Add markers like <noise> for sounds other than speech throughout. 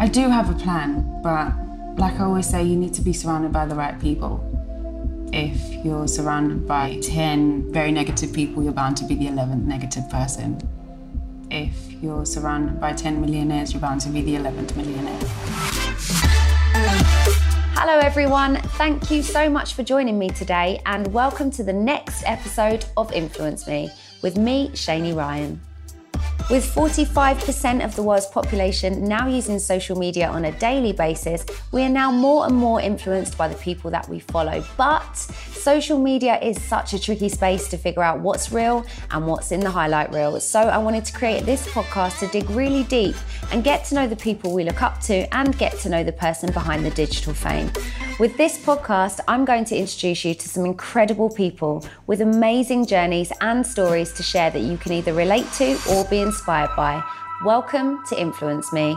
I do have a plan, but like I always say, you need to be surrounded by the right people. If you're surrounded by 10 very negative people, you're bound to be the 11th negative person. If you're surrounded by 10 millionaires, you're bound to be the 11th millionaire. Hello, everyone. Thank you so much for joining me today, and welcome to the next episode of Influence Me with me, Shani Ryan. With 45% of the world's population now using social media on a daily basis, we are now more and more influenced by the people that we follow. But social media is such a tricky space to figure out what's real and what's in the highlight reel. So I wanted to create this podcast to dig really deep and get to know the people we look up to and get to know the person behind the digital fame. With this podcast, I'm going to introduce you to some incredible people with amazing journeys and stories to share that you can either relate to or be inspired by. Welcome to Influence Me.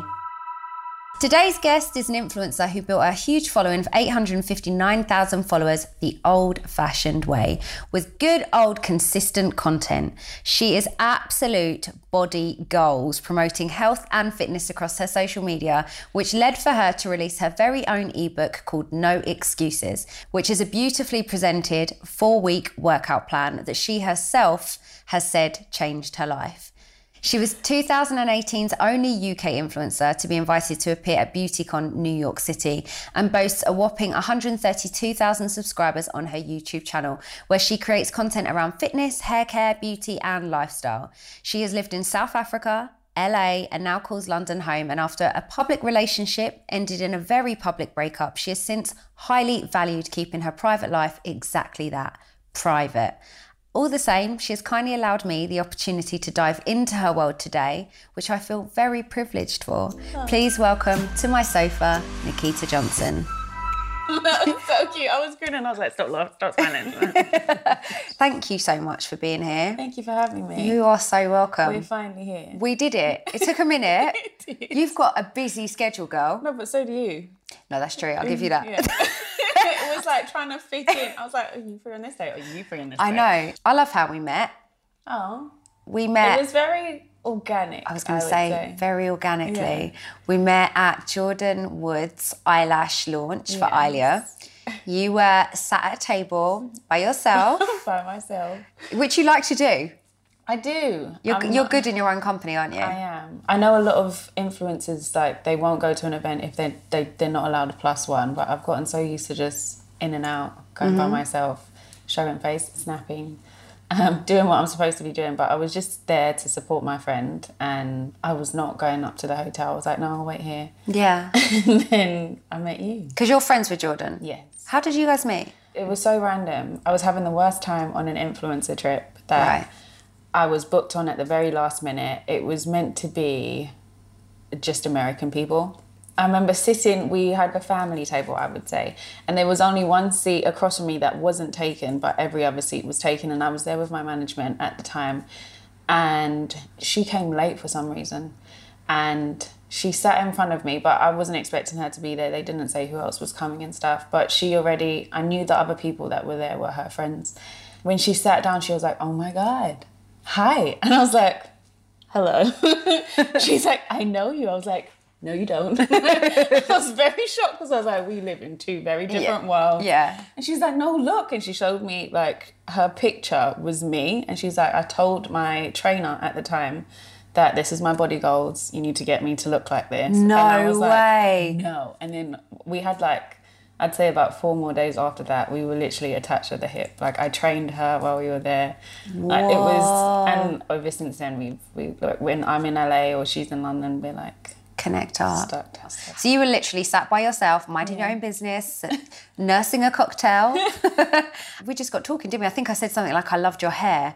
Today's guest is an influencer who built a huge following of 859,000 followers the old fashioned way with good old consistent content. She is absolute body goals, promoting health and fitness across her social media, which led for her to release her very own ebook called No Excuses, which is a beautifully presented four week workout plan that she herself has said changed her life. She was 2018's only UK influencer to be invited to appear at BeautyCon New York City and boasts a whopping 132,000 subscribers on her YouTube channel, where she creates content around fitness, hair care, beauty, and lifestyle. She has lived in South Africa, LA and now calls London home. And after a public relationship ended in a very public breakup, she has since highly valued keeping her private life exactly that private. All the same, she has kindly allowed me the opportunity to dive into her world today, which I feel very privileged for. Oh. Please welcome to my sofa, Nikita Johnson. <laughs> that was so cute. I was grinning. I was like, stop, laugh, stop smiling. <laughs> Thank you so much for being here. Thank you for having me. You are so welcome. We're finally here. We did it. It took a minute. <laughs> You've got a busy schedule, girl. No, but so do you. No, that's true. I'll give you that. Yeah was like trying to fit in. I was like, are you free on this day? Are you free on this I know. I love how we met. Oh. We met. It was very organic. I was going to say, say, very organically. Yeah. We met at Jordyn Woods eyelash launch yes. for Eylure. You were sat at a table by yourself. <laughs> by myself. Which you like to do. I do. You're, you're good in your own company, aren't you? I am. I know a lot of influencers like they won't go to an event if they they they're not allowed a plus one. But I've gotten so used to just in and out, going mm-hmm. by myself, showing face, snapping, um, doing what I'm supposed to be doing. But I was just there to support my friend, and I was not going up to the hotel. I was like, no, I'll wait here. Yeah. <laughs> and then I met you. Because you're friends with Jordyn. Yes. How did you guys meet? It was so random. I was having the worst time on an influencer trip that. Right I was booked on at the very last minute. It was meant to be just American people. I remember sitting, we had a family table, I would say, and there was only one seat across from me that wasn't taken, but every other seat was taken. And I was there with my management at the time, and she came late for some reason. And she sat in front of me, but I wasn't expecting her to be there. They didn't say who else was coming and stuff, but she already, I knew the other people that were there were her friends. When she sat down, she was like, Oh my God hi. <laughs> And I was like, hello. <laughs> She's like, I know you. I was like, no, you don't. <laughs> <laughs> I was very shocked because I was like, we live in two very different yeah. worlds. Yeah. And she's like, no, look. And she showed me like her picture was me. And she's like, I told my trainer at the time that this is my body goals. You need to get me to look like this. No way. Like, no. And then we had like I'd say about four more days after that, we were literally attached at the hip. Like I trained her while we were there. Like, it was, and ever since then, we've we like when I'm in LA or she's in London, we're like connect up. Stuck. So you were literally sat by yourself, minding yeah. your own business, <laughs> nursing a cocktail. <laughs> <laughs> we just got talking, didn't we? I think I said something like, "I loved your hair."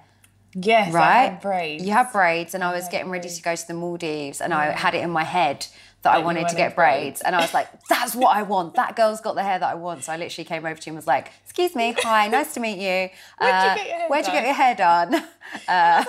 Yes, right. braids. You have braids, and I, I was getting ready to go to the Maldives, and yeah. I had it in my head that I wanted to get braids. braids. And I was like, that's what I want. That girl's got the hair that I want. So I literally came over to you and was like, excuse me, hi, nice to meet you. Uh, where'd you get your hair Where'd done? you get your hair done? Uh,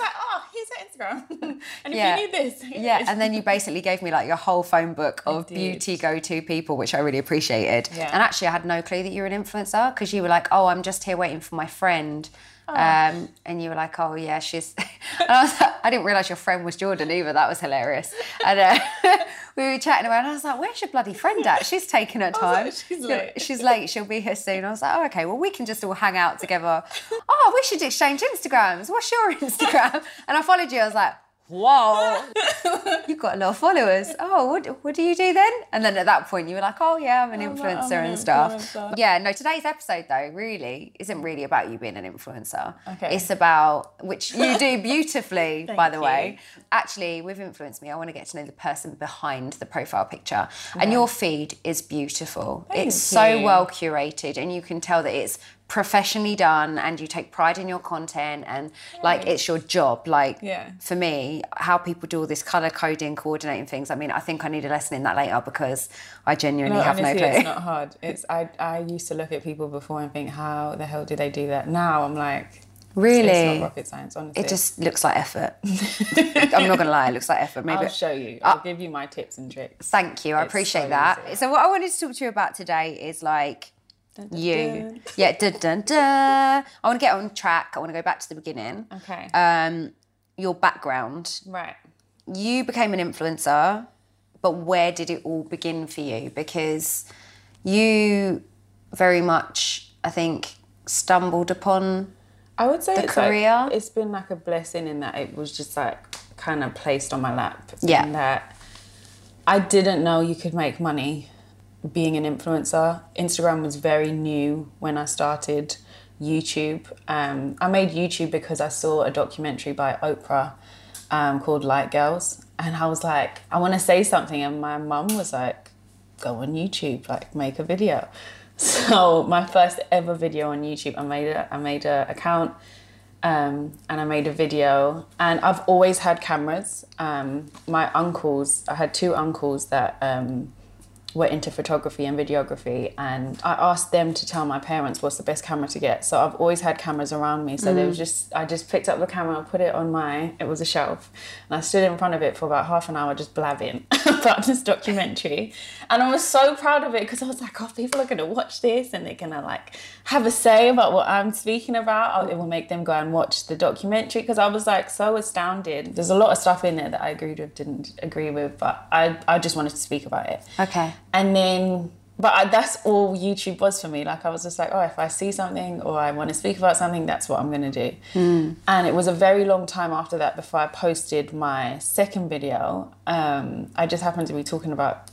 Instagram. <laughs> and yeah, if you need this. Yeah, and then you basically gave me like your whole phone book of beauty go-to people, which I really appreciated. Yeah. And actually I had no clue that you were an influencer because you were like, oh, I'm just here waiting for my friend Um, and you were like, oh yeah, she's. <laughs> and I, was like, I didn't realise your friend was Jordyn either. That was hilarious. And uh, <laughs> we were chatting around. And I was like, where's your bloody friend at? She's taking her <laughs> time. like, she's late. She's late. She'll be here soon. I was like, oh okay. Well, we can just all hang out together. Oh, we should exchange Instagrams. What's your Instagram? And I followed you. I was like. Whoa, <laughs> you've got a lot of followers. Oh, what, what do you do then? And then at that point, you were like, oh, yeah, I'm an I'm influencer an and stuff. influencer. Yeah, no, today's episode, though, really isn't really about you being an influencer. Okay. It's about, which you do <laughs> beautifully, by the Thank way. Actually, with Influence Me, I want to get to know the person behind the profile picture. Yeah. And your feed is beautiful. Thank it's so well curated, and you can tell that it's professionally done and you take pride in your content and like it's your job like Yeah. for me how people do all this color coding coordinating things i mean i think i need a lesson in that later because i genuinely No, have honestly, no clue it's not hard. It's I I used to look at people before and think, how the hell do they do that? Now I'm like, really it's not rocket science. Honestly, it just looks like effort <laughs> i'm not gonna lie it looks like effort maybe I'll show you. I'll give you my tips and tricks. Thank you. I It's appreciate so that. easy. So what I wanted to talk to you about today is like dun, you. dun. Yeah, dun, dun, dun. I want to get on track. I want to go back to the beginning. Okay. Um, your background. right. You became an influencer, but where did it all begin for you? Because you very much, I think, stumbled upon. I would say The it's career? Like, it's been like a blessing in that it was just like kind of placed on my lap. Yeah. In that I didn't know you could make money being an influencer. Instagram was very new when I started YouTube. Um, I made YouTube because I saw a documentary by Oprah um, called Light Girls. And I was like, I want to say something. And my mum was like, go on YouTube, like make a video. <laughs> So my first ever video on YouTube, I made a, I made a account um, and I made a video. And I've always had cameras. Um, my uncles, I had two uncles that um, were into photography and videography, and I asked them to tell my parents what's the best camera to get. So I've always had cameras around me. So there mm. was just I just picked up the camera, put it on my it was a shelf, and I stood in front of it for about half an hour just blabbing <laughs> about this documentary, and I was so proud of it because I was like, oh, people are gonna watch this and they're gonna like have a say about what I'm speaking about. Oh, It will make them go and watch the documentary because I was like so astounded. There's a lot of stuff in there that I agreed with, didn't agree with, but I I just wanted to speak about it. Okay. And then, but I, that's all YouTube was for me. Like I was just like, oh, if I see something or I want to speak about something, that's what I'm gonna do. And it was a very long time after that before I posted my second video. Um, I just happened to be talking about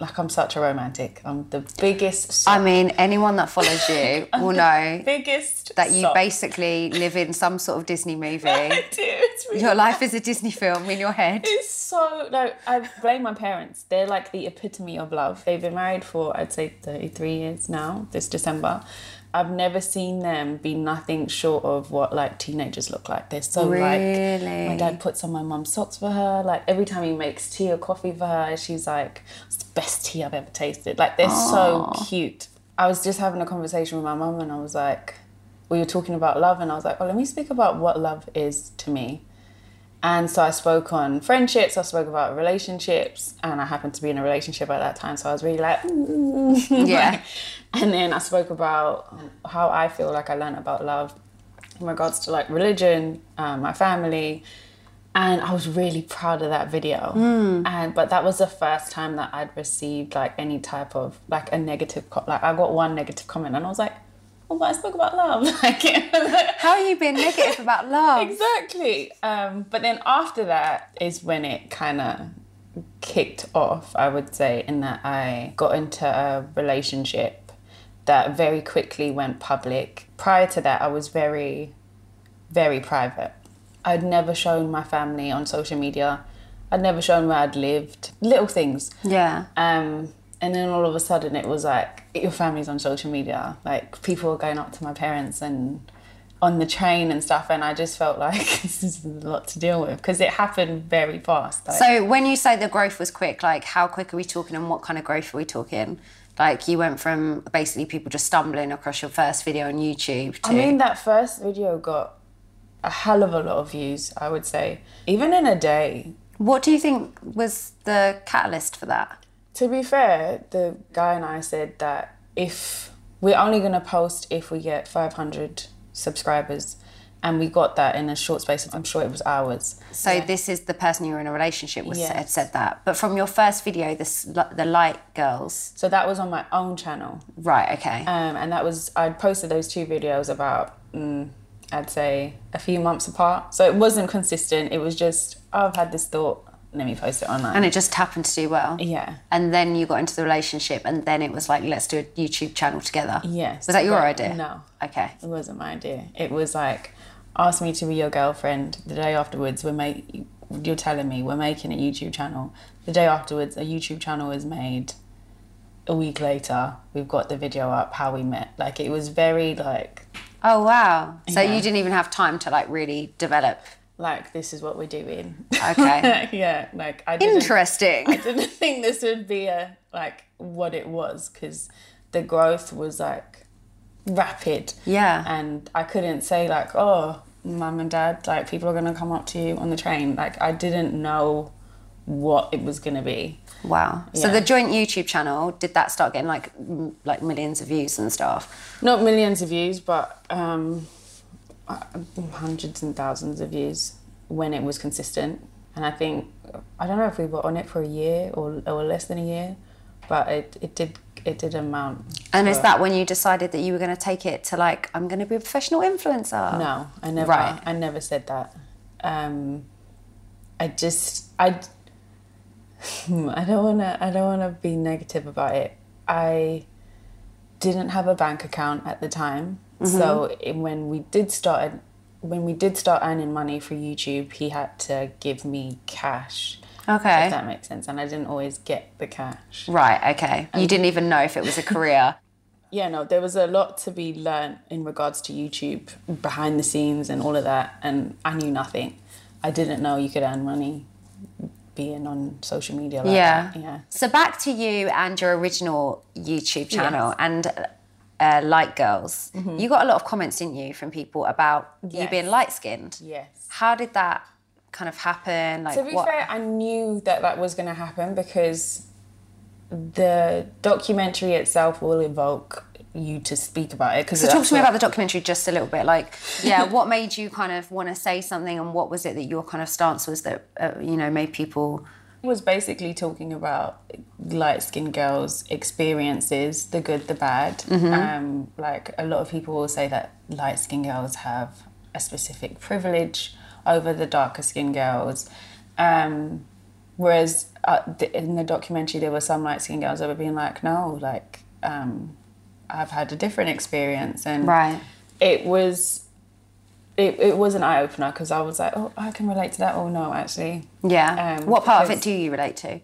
like I'm such a romantic. I'm the biggest, I mean, anyone that follows you <laughs> will know biggest that you sock. basically live in some sort of Disney <laughs> movie. I do. It's really Your life is a Disney film in your head. <laughs> It's so no. I blame my parents. They're like the epitome of love. They've been married for I'd say thirty three years now. This December, I've never seen them be nothing short of what like teenagers look like. They're so like. My dad puts on my mum's socks for her. Like every time he makes tea or coffee for her, she's like, "It's the best tea I've ever tasted." Like they're so cute. I was just having a conversation with my mum, and I was like, "We were talking about love," and I was like, "Oh, let me speak about what love is to me." And so I spoke on friendships, I spoke about relationships, and I happened to be in a relationship at that time. So I was really like, mm. <laughs> Yeah. And then I spoke about how I feel like I learned about love in regards to like religion, um, my family, and I was really proud of that video. And but that was the first time that I'd received like any type of like a negative co- like I got one negative comment, and I was like, oh, but I spoke about love, <laughs> like. <laughs> How are you being negative about love? Exactly. Um, but then after that is when it kind of kicked off, I would say, in that I got into a relationship that very quickly went public. Prior to that, I was very, very private. I'd never shown my family on social media. I'd never shown where I'd lived. Little things. Yeah. Um, and then all of a sudden it was like your family's on social media. Like people were going up to my parents and on the train and stuff, and I just felt like <laughs> this is a lot to deal with because it happened very fast. Like, So when you say the growth was quick, like how quick are we talking and what kind of growth are we talking? Like you went from basically people just stumbling across your first video on YouTube to I mean, that first video got a hell of a lot of views. I would say, even in a day. what do you think was the catalyst for that? To be fair, the guy and I said that if we're only gonna post if we get 500 subscribers, and we got that in a short space of I'm sure it was hours. So yeah. this is the person you were in a relationship with yes. had said that. But from your first video, this the light girls. So that was on my own channel. Right. Okay. Um, and that was I'd posted those two videos about mm, I'd say a few months apart. So it wasn't consistent. It was just oh, I've had this thought. Let me post it online. And it just happened to do well. Yeah. And then you got into the relationship, and then it was like, let's do a YouTube channel together. Yes. Was that your idea? No. Okay. It wasn't my idea. It was like asked me to be your girlfriend. The day afterwards, we're you're telling me we're making a YouTube channel. The day afterwards, a YouTube channel is made. A week later, we've got the video up how we met. Like it was very like. Oh wow! So yeah. you didn't even have time to like really develop. Like this is what we're doing. Okay. <laughs> yeah, like I. Didn't, Interesting. I didn't <laughs> think this would be a like what it was because the growth was like rapid. Yeah. And I couldn't say like, oh, mum and dad, like people are going to come up to you on the train. Like I didn't know what it was going to be. Wow. Yeah. So the joint YouTube channel, did that start getting like m- like millions of views and stuff? Not millions of views, but um, uh, hundreds and thousands of views when it was consistent. And I think I don't know if we were on it for a year or, or less than a year, but it, it did it didn't amount. And is that when you decided that you were going to take it to like I'm going to be a professional influencer? No, I never. Right. I never said that. Um, I just I. <sighs> I don't want to. I don't want to be negative about it. I didn't have a bank account at the time, mm-hmm. so when we did start when we did start earning money for YouTube, he had to give me cash Okay. If that makes sense. And I didn't always get the cash. Right, okay. You didn't even know if it was a career. <laughs> yeah, no, there was a lot to be learned in regards to YouTube, behind the scenes and all of that. And I knew nothing. I didn't know you could earn money being on social media like yeah. That. Yeah. So back to you and your original YouTube channel yes. and uh, Light Girls. Mm-hmm. You got a lot of comments, didn't you, from people about yes. you being light skinned? Yes. How did that kind of happen? Like, to be what... fair, I knew that that was going to happen because the documentary itself will evoke you to speak about it. Because so talk to me about the documentary just a little bit. Like, yeah, <laughs> what made you kind of want to say something, and what was it that your kind of stance was that uh, you know made people? It was basically talking about light skinned girls' experiences, the good, the bad. Mm-hmm. Um, like a lot of people will say that light skinned girls have a specific privilege over the darker skinned girls. Um, whereas uh, in the documentary, there were some light skinned girls that were being like, no, like, um, I've had a different experience. And right. it was. It, it was an eye opener because I was like, oh, I can relate to that. Oh, no, actually. Yeah. Um, what part of it do you relate to?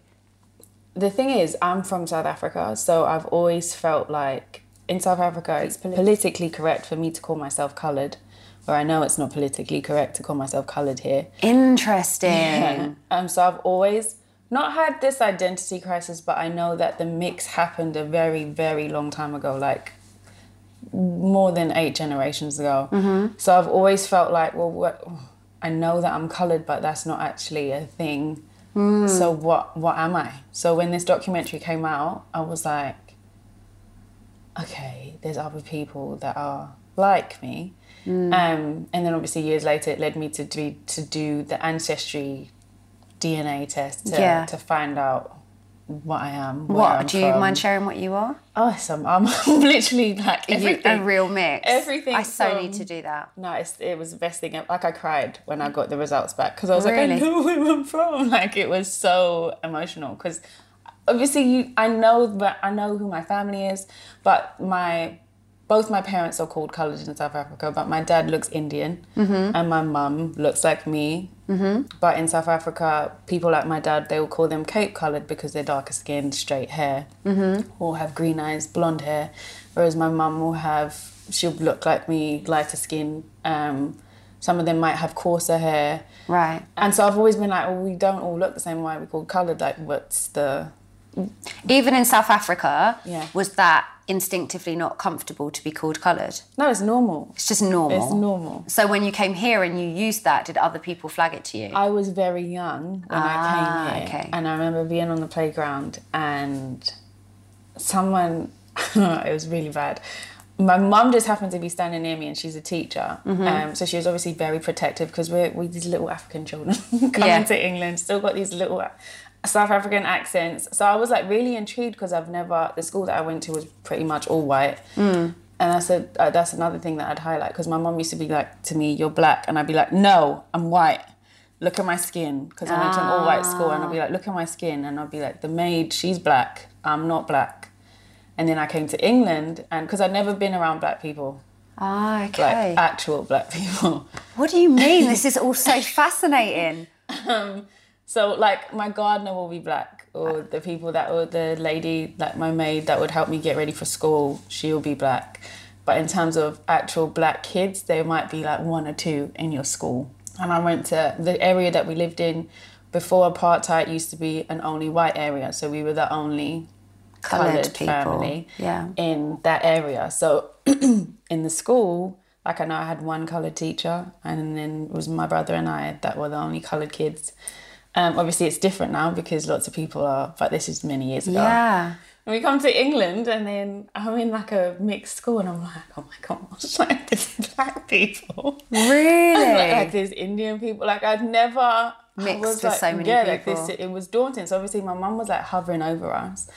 The thing is, I'm from South Africa, so I've always felt like in South Africa, it's politically correct for me to call myself coloured where I know it's not politically correct to call myself coloured here. Interesting. Yeah. Um, so I've always not had this identity crisis, but I know that the mix happened a very, very long time ago, like more than eight generations ago. Mm-hmm. So I've always felt like, well, what, I know that I'm coloured, but that's not actually a thing. Mm. So what what am I? So when this documentary came out, I was like, okay, there's other people that are like me. Mm. Um, and then obviously years later, it led me to do to do the ancestry DNA test to, yeah. to find out what I am. What I'm do you mind sharing? What you are? Oh, some I'm, I'm <laughs> literally like everything. a real mix. Everything. I so from, need to do that. No, it was the best thing. Like I cried when I got the results back because I was really? like, I know <laughs> where I'm from. Like it was so emotional because obviously you, I know but I know who my family is, but my both my parents are called coloured in South Africa, but my dad looks Indian mm-hmm. and my mum looks like me. Mm-hmm. But in South Africa, people like my dad, they will call them Cape coloured because they're darker skinned, straight hair, mm-hmm. or have green eyes, blonde hair. Whereas my mum will have, she'll look like me, lighter skin. Um, some of them might have coarser hair. Right. And so I've always been like, well, we don't all look the same. Why are we called coloured? Like, what's the. Even in South Africa, yeah. was that instinctively not comfortable to be called coloured? No, it's normal. It's just normal. It's normal. So when you came here and you used that, did other people flag it to you? I was very young when ah, I came ah, here. Okay. And I remember being on the playground and someone, <laughs> it was really bad. my mum just happened to be standing near me and she's a teacher. Mm-hmm. Um, so she was obviously very protective because we're, we're these little African children <laughs> coming yeah. to England, still got these little South African accents. So I was like really intrigued because I've never, the school that I went to was pretty much all white. Mm. And I said, uh, that's another thing that I'd highlight because my mom used to be like to me, you're black. And I'd be like, no, I'm white. Look at my skin. Because I went to an all white school and I'd be like, look at my skin. And I'd be like, the maid, she's black. I'm not black. And then I came to England, and because I'd never been around black people. Ah, okay. Like actual black people. What do you mean? this is all so <laughs> fascinating. Um, so, like, my gardener will be black, or ah. the people that, or the lady, like my maid that would help me get ready for school, she'll be black. But in terms of actual black kids, there might be like one or two in your school. And I went to the area that we lived in before apartheid used to be an only white area. So we were the only coloured family yeah. in that area. So <clears throat> in the school, like I know I had one coloured teacher, and then it was my brother and I that were the only coloured kids. Um, obviously, it's different now because lots of people are, but this is many years ago. Yeah. And we come to England, and then I'm in like a mixed school, and I'm like, oh my gosh, <laughs> like there's black people. <laughs> Really? like, like there's Indian people. Like I'd never mixed was, with like, so many yeah, people. Like this, it was daunting. So obviously, my mum was like hovering over us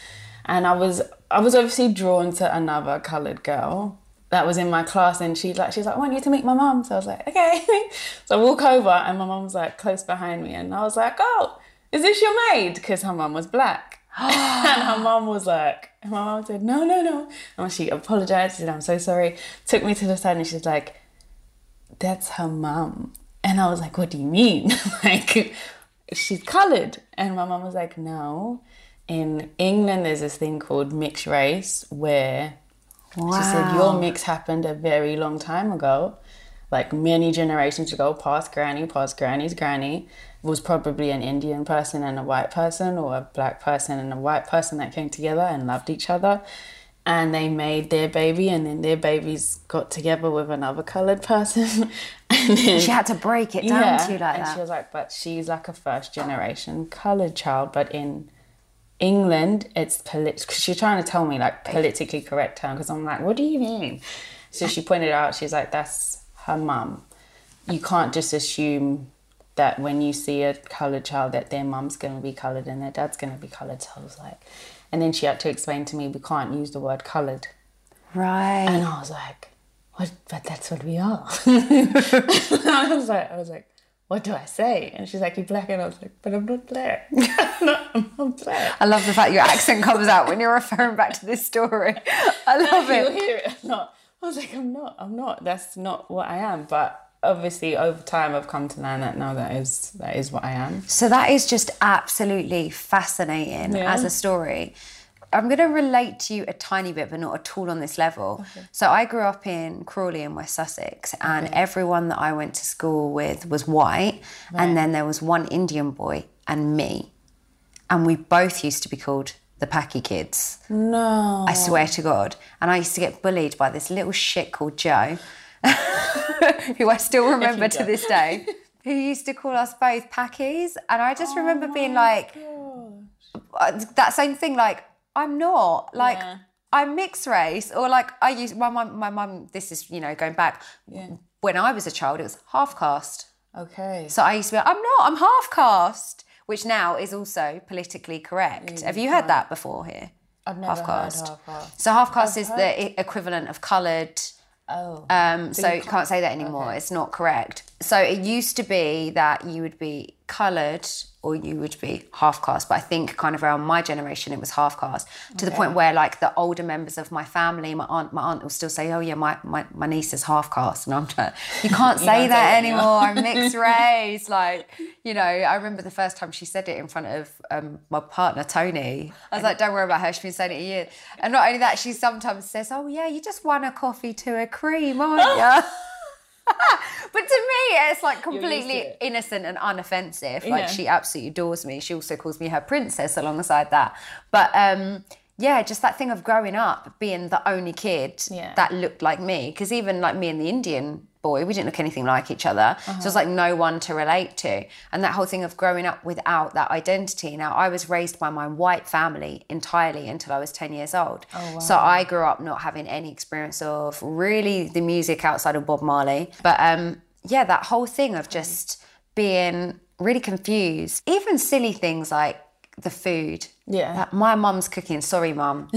and I was I was obviously drawn to another coloured girl that was in my class and she's like she's like I want you to meet my mum. So I was like okay. <laughs> So I walk over and my mum was like close behind me and I was like oh is this your maid? Because her mum was black. <gasps> And her mum was like my mum said no no no. And she apologized she said I'm so sorry. Took me to the side and she's like that's her mum. And I was like what do you mean? <laughs> Like she's coloured and my mum was like no. In England, there's this thing called mixed race where wow. she said your mix happened a very long time ago, like many generations ago, past granny, past granny's granny was probably an Indian person and a white person, or a black person and a white person that came together and loved each other. And they made their baby, and then their babies got together with another colored person. <laughs> and then, she had to break it down yeah, to you like and that. she was like, but she's like a first generation colored child, but in England, it's political. She's trying to tell me like politically correct term because I'm like, what do you mean? So she pointed out, she's like, that's her mum. You can't just assume that when you see a coloured child that their mum's going to be coloured and their dad's going to be coloured. So I was like, and then she had to explain to me we can't use the word coloured. Right. And I was like, what? But that's what we are. <laughs> I was like, I was like, what do I say? And she's like, you're black. And I was like, but I'm not black. I'm, <laughs> not, I'm not black. I love the fact your accent comes out when you're referring back to this story. <laughs> I love it. You'll hear it. Not. I was like, I'm not. I'm not. That's not what I am. But obviously, over time, I've come to learn that now that is that is what I am. So that is just absolutely fascinating yeah. as a story. I'm going to relate to you a tiny bit, but not at all on this level. Okay. So I grew up in Crawley in West Sussex, and okay. everyone that I went to school with was white, right. and then there was one Indian boy and me, and we both used to be called the Packy Kids. No, I swear to God. And I used to get bullied by this little shit called Joe, <laughs> who I still remember to this day. Who used to call us both Packies, and I just oh remember being like, gosh. Uh, that same thing, like I'm not like. Yeah. I'm mixed race, or like I used my mum. My mum. This is you know going back. Yeah. When I was a child, it was half caste. Okay. So I used to be. Like, I'm not. I'm half caste, which now is also politically correct. Have you heard that before here? I've never half caste. Half caste. So half caste is heard... the equivalent of coloured. Oh. Um, so, so you can't... can't say that anymore. Okay. It's not correct. So it used to be that you would be coloured or you would be half caste. But I think kind of around my generation, it was half caste to the point where like the older members of my family, my aunt, my aunt will still say, "Oh yeah, my my, my niece is half caste," and I'm like, "You <laughs> can't say that anymore. I'm mixed <laughs> race." Like, you know, I remember the first time she said it in front of um, my partner Tony. I was like, "Don't worry about her. She's been saying it a year." And not only that, she sometimes says, "Oh yeah, you just won a coffee to a cream, aren't <laughs> you?" <laughs> but to me, it's like completely it. innocent and unoffensive. Like yeah. she absolutely adores me. She also calls me her princess alongside that. But um, yeah, just that thing of growing up being the only kid Yeah. that looked like me. Because even like me and the Indian boy, we didn't look anything like each other. So it was like no one to relate to. And that whole thing of growing up without that identity. Now, I was raised by my white family entirely until I was 10 years old. So I grew up not having any experience of really the music outside of Bob Marley. But um, yeah, that whole thing of just being really confused. Even silly things like the food. Yeah. Like, my mum's cooking. Sorry, mum.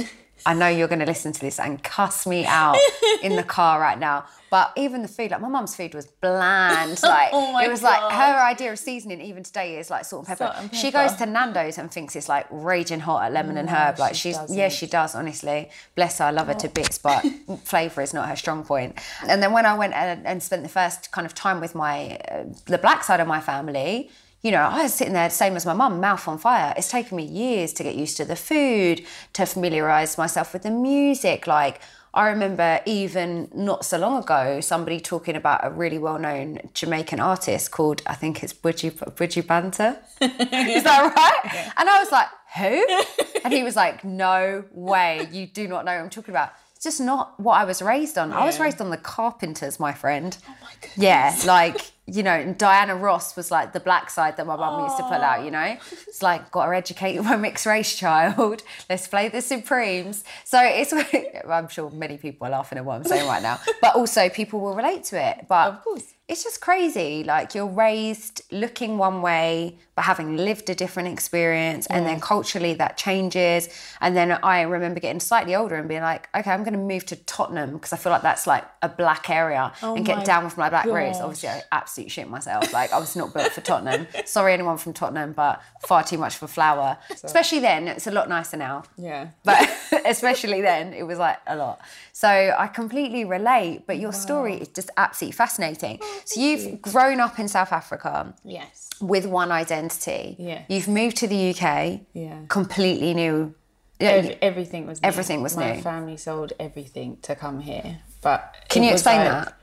I know you're going to listen to this and cuss me out in the car right now. But even the food, like my mum's food was bland. <laughs> Like Oh it was like her idea of seasoning, even today, is like salt and pepper. Salt and She goes to Nando's and thinks it's like raging hot at lemon and herb. Like she she's doesn't. yeah, she does. Honestly, bless her. I love her to bits, but <laughs> flavour is not her strong point. And then when I went and, and spent the first kind of time with my uh, the black side of my family. You know, I was sitting there, same as my mum, mouth on fire. It's taken me years to get used to the food, to familiarise myself with the music. Like, I remember even not so long ago, somebody talking about a really well known Jamaican artist called, I think it's Budgie, Budgie Banter. <laughs> Is that right? <laughs> And I was like, who? And he was like, no way, you do not know who I'm talking about. It's just not what I was raised on. I was raised on the Carpenters, my friend. Oh my goodness. Yeah, like, you know, and Diana Ross was like the black side that my mum used to put out, you know? <laughs> It's like, got to educate my mixed race child. <laughs> Let's play the Supremes. So it's, <laughs> I'm sure many people are laughing at what I'm saying right now, but also people will relate to it. But Of course. it's just crazy. Like you're raised looking one way, but having lived a different experience, and then culturally that changes. And then I remember getting slightly older and being like, okay, I'm going to move to Tottenham because I feel like that's like a black area oh and get down with my black roots. Obviously, I absolutely shit myself. Like I was not built for Tottenham. Sorry, anyone from Tottenham, but far too much for flour. Especially then, it's a lot nicer now. Yeah. But <laughs> especially then, it was like a lot. So I completely relate, but your story is just absolutely fascinating. Oh, so you've grown up in South Africa Yes. with one identity. Yeah. You've moved to the UK. Yeah. Completely new. Ev- everything was new. Everything was My new. My family sold everything to come here, but Can you explain like- that?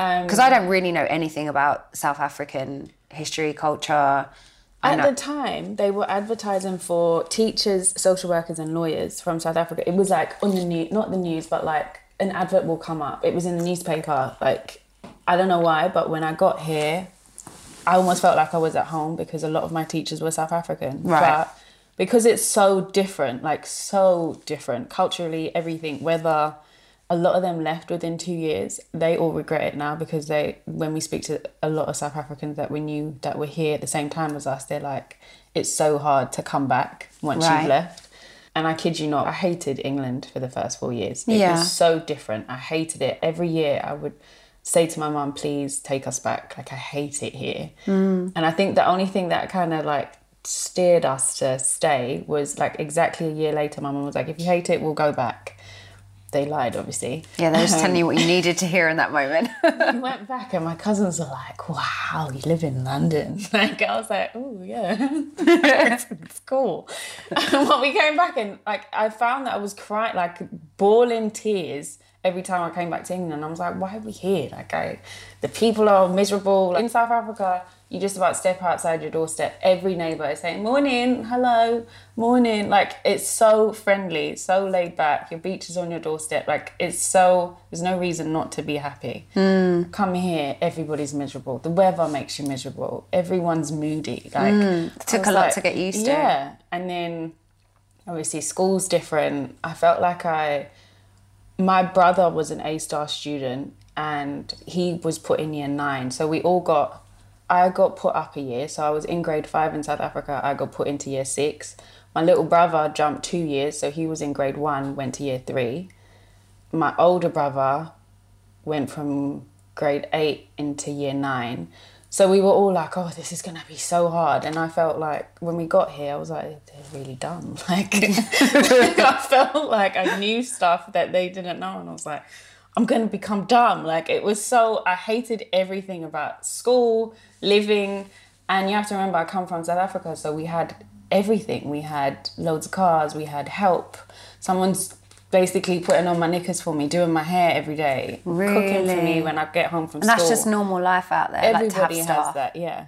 Um, Because I don't really know anything about South African history, culture. At the time, they were advertising for teachers, social workers, and lawyers from South Africa. It was like on the news, not the news, but like an advert will come up. It was in the newspaper. Like, I don't know why, but when I got here, I almost felt like I was at home because a lot of my teachers were South African. Right. But because it's so different, like so different culturally, everything, whether a lot of them left within two years, they all regret it now because they, when we speak to a lot of South Africans that we knew that were here at the same time as us, they're like, it's so hard to come back once Right. you've left. And I kid you not, I hated England for the first four years. It Yeah. was so different. I hated it. Every year I would say to my mum, please take us back. Like, I hate it here. Mm. And I think the only thing that kind of like steered us to stay was like exactly a year later, my mum was like, if you hate it, we'll go back. They lied, obviously. Yeah, they were just telling you what you um, needed to hear in that moment. <laughs> we went back and my cousins were like, wow, you live in London. <laughs> Like, I was like, oh, yeah, it's, <laughs> it's cool. And when we came back and like, I found that I was crying, like bawling tears every time I came back to England. I was like, why are we here? Like, I, the people are miserable. Like, in South Africa, you just about step outside your doorstep. Every neighbour is saying, morning, hello, morning. Like, it's so friendly, so laid back. Your beach is on your doorstep. Like, it's so, there's no reason not to be happy. Hmm. Come here, everybody's miserable. The weather makes you miserable. Everyone's moody. Hmm. Like, I Took a lot to get used to. Yeah. And then, obviously, school's different. I felt like I, my brother was an A star student and he was put in year nine. So we all got, I got put up a year. So I was in grade five in South Africa. I got put into year six. My little brother jumped two years. So he was in grade one, went to year three. My older brother went from grade eight into year nine. So we were all like, oh, this is going to be so hard. And I felt like when we got here, I was like, they're really dumb. <laughs> Like, <laughs> I felt like I knew stuff that they didn't know. And I was like, I'm going to become dumb. Like, it was so, I hated everything about school, living. And you have to remember, I come from South Africa. So we had everything. We had loads of cars, we had help. Someone's basically putting on my knickers for me, doing my hair every day, cooking for me when I get home from school. and that's just normal life out there. like, Everybody has staff. that, yeah.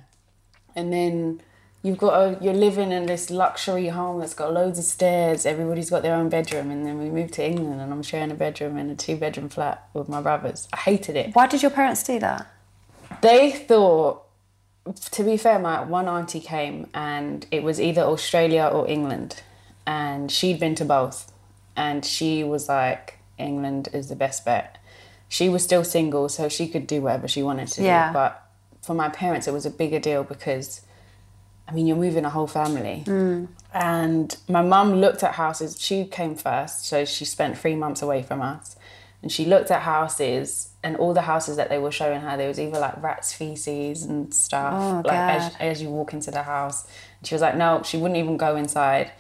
And then you've got a, you're living in this luxury home that's got loads of stairs. Everybody's got their own bedroom, and then we moved to England, and I'm sharing a bedroom in a two bedroom flat with my brothers. I hated it. Why did your parents do that? They thought, to be fair, my one auntie came, and it was either Australia or England, and she'd been to both, and she was like, England is the best bet. She was still single, so she could do whatever she wanted to Yeah. do. But for my parents, it was a bigger deal because I mean, you're moving a whole family. Mm. And my mum looked at houses. She came first, so she spent three months away from us. And she looked at houses, and all the houses that they were showing her, there was either like rats' feces and stuff, Oh, like as, as you walk into the house. And she was like, no, she wouldn't even go inside.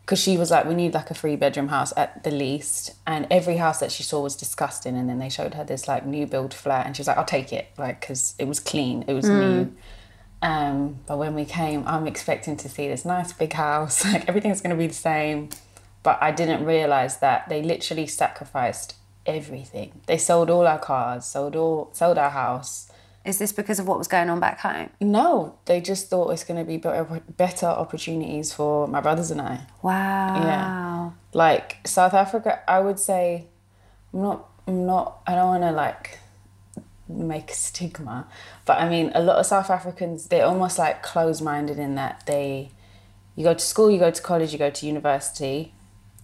Because she was like, we need like a three bedroom house at the least. And every house that she saw was disgusting. And then they showed her this like new build flat, and she was like, I'll take it, like, because it was clean, it was new. Um, but when we came, I'm expecting to see this nice big house, <laughs> like everything's going to be the same. But I didn't realize that they literally sacrificed everything. They sold all our cars, sold all, sold our house. Is this because of what was going on back home? No, they just thought it's going to be better, better opportunities for my brothers and I. Wow. Yeah. Like South Africa, I would say, I'm not, I'm not, I don't want to like make a stigma, but I mean, a lot of South Africans, they're almost like closed minded in that they, you go to school, you go to college, you go to university,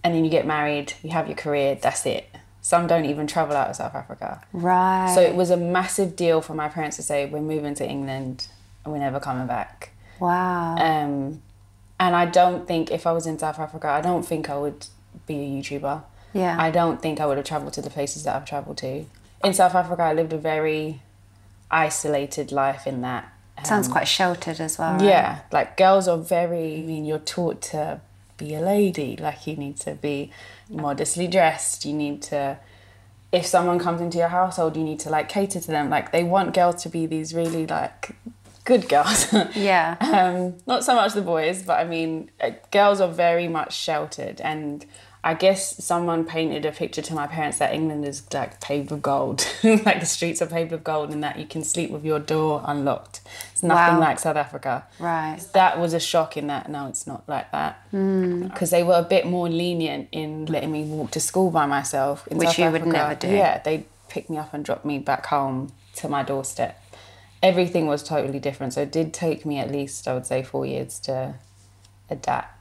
and then you get married, you have your career, that's it. Some don't even travel out of South Africa. Right. So it was a massive deal for my parents to say, we're moving to England and we're never coming back. wow. Um, and I don't think if I was in South Africa, I don't think I would be a YouTuber. Yeah. I don't think I would have traveled to the places that I've traveled to. In South Africa, I lived a very isolated life in that. Sounds quite sheltered as well. right? Yeah, like girls are very, I mean, you're taught to be a lady. Like you need to be modestly dressed. You need to, if someone comes into your household, you need to like cater to them. Like they want girls to be these really like good girls. <laughs> Yeah. um, not so much the boys, but I mean, uh, girls are very much sheltered. And I guess someone painted a picture to my parents that England is like paved with gold, <laughs> like the streets are paved with gold, and that you can sleep with your door unlocked. It's nothing Wow. like South Africa. Right. That was a shock in that. No, it's not like that. Hmm. Because they were a bit more lenient in letting me walk to school by myself. In Which South you would never do. Yeah, they pick me up and drop me back home to my doorstep. Everything was totally different. So it did take me at least, I would say, four years to adapt.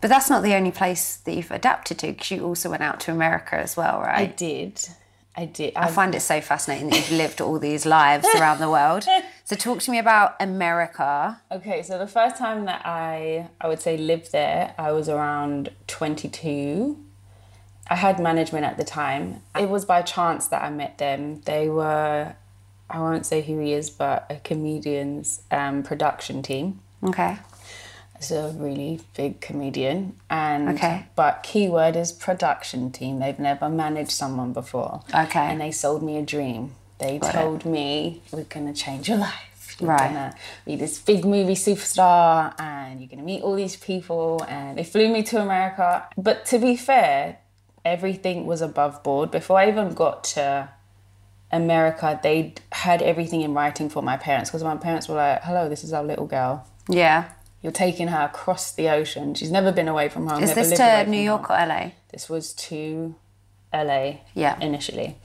But that's not the only place that you've adapted to because you also went out to America as well, right? I did. I did. I find it so fascinating that you've lived all these lives around the world. <laughs> So talk to me about America. Okay, so the first time that I I would say lived there, I was around 22. I had management at the time. It was by chance that I met them. They were I won't say who he is, but a comedian's um, production team. Okay. It's a really big comedian, and Okay. but keyword is production team. They've never managed someone before. Okay. and they sold me a dream. They Got it. told me we're gonna change your life. You're Right. gonna be this big movie superstar, and you're gonna meet all these people. And they flew me to America. But to be fair, everything was above board. Before I even got to America, they had everything in writing for my parents because my parents were like, "Hello, this is our little girl." Yeah. You're taking her across the ocean. She's never been away from home. Is never this lived away to from New home. York or LA? This was to LA Yeah. initially.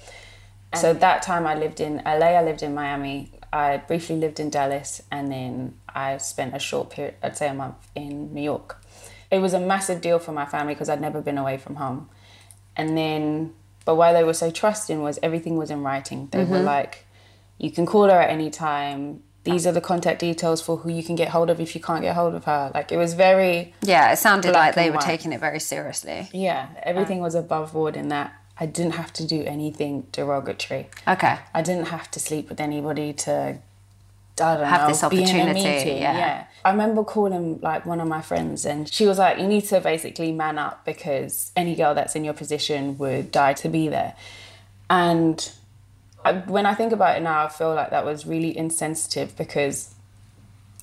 So that time I lived in LA, I lived in Miami, I briefly lived in Dallas, and then I spent a short period, I'd say a month in New York. It was a massive deal for my family because I'd never been away from home. And then, but why they were so trusting was everything was in writing. They were mm-hmm. like, you can call her at any time. These are the contact details for who you can get hold of if you can't get hold of her. Like it was very Yeah, it sounded like they were white. taking it very seriously. yeah, everything was above board in that I didn't have to do anything derogatory. Okay. I didn't have to sleep with anybody to I don't Have know, this be in a opportunity, meeting. yeah. I remember calling like one of my friends and she was like, You need to basically man up because any girl that's in your position would die to be there. And I, when I think about it now, I feel like that was really insensitive because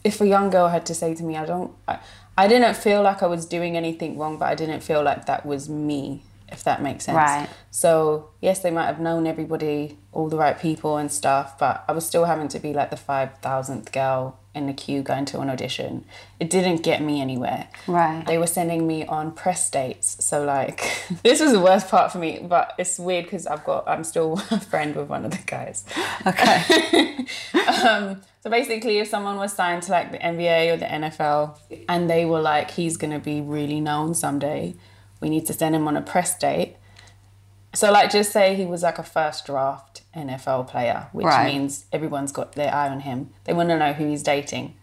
if a young girl had to say to me, I don't, I, I didn't feel like I was doing anything wrong, but I didn't feel like that was me. if that makes sense. Right. So yes, they might have known everybody, all the right people and stuff, but I was still having to be like the five thousandth girl in the queue going to an audition. It didn't get me anywhere. Right. They were sending me on press dates. So like <laughs> this was the worst part for me, but it's weird because I've got I'm still <laughs> a friend with one of the guys. Okay. <laughs> um, so basically, if someone was signed to like the NBA or the NFL and they were like, he's gonna be really known someday, we need to send him on a press date. So like, just say he was like a first draft NFL player, which Right. means everyone's got their eye on him. They want to know who he's dating.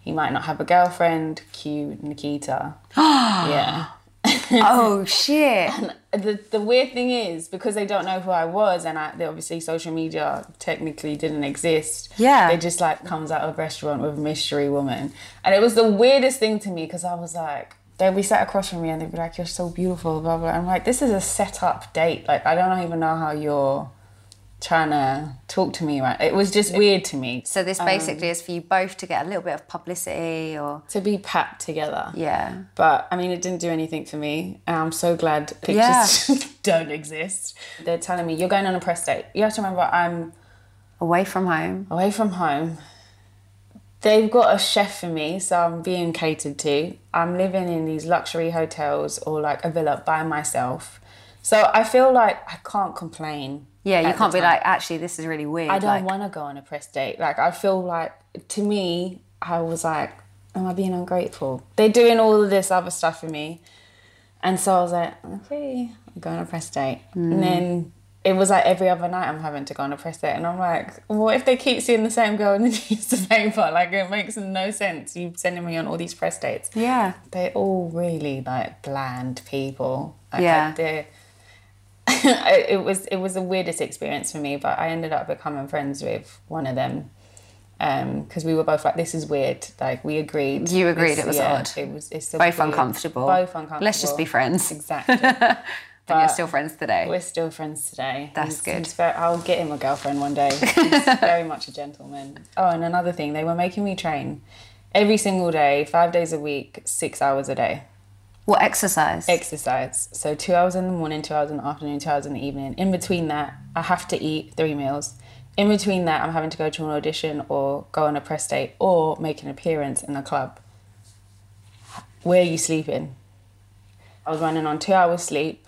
He might not have a girlfriend. Cue Nikita. <gasps> yeah. <gasps> oh shit. the the weird thing is because they don't know who I was and I they obviously social media technically didn't exist. Yeah. They just like comes out of a restaurant with a mystery woman. And it was the weirdest thing to me because I was like they'd be sat across from me and they'd be like, You're so beautiful, blah blah. I'm like, this is a set up date. Like I don't even know how you're trying to talk to me right. It was just weird to me. So this um, basically is for you both to get a little bit of publicity or To be packed together. yeah. But I mean, it didn't do anything for me. And I'm so glad <laughs> pictures Yeah. <laughs> don't exist. They're telling me, you're going on a press date. You have to remember, I'm Away from home. away from home. They've got a chef for me, so I'm being catered to. I'm living in these luxury hotels or like a villa by myself. So I feel like I can't complain. Yeah, you can't be like, actually, this is really weird. I don't like, want to go on a press date. Like I feel like to me, I was like, am I being ungrateful? They're doing all of this other stuff for me, and so I was like, okay, I'm going on a press date. Mm. And then it was like every other night I'm having to go on a press date, and I'm like, what if they keep seeing the same girl in the <laughs> newspaper? Like it makes no sense. You sending me on all these press dates. Yeah. They're all really like bland people. Like, Yeah. they're I- <laughs> it was it was the weirdest experience for me, but I ended up becoming friends with one of them um, because we were both like, "This is weird." Like we agreed. You agreed it was yeah, odd. It was. It's Both weird. uncomfortable. Both uncomfortable. Let's just be friends. Exactly. <laughs> And you're still friends today. We're still friends today. That's He's- good. he's very- I'll get him a girlfriend one day. <laughs> He's very much a gentleman. Oh, and another thing, they were making me train every single day, five days a week, six hours a day What exercise? exercise. So two hours in the morning, two hours in the afternoon, two hours in the evening. In between that, I have to eat three meals. In between that, I'm having to go to an audition or go on a press date or make an appearance in a club. Where are you sleeping? I was running on two hours sleep.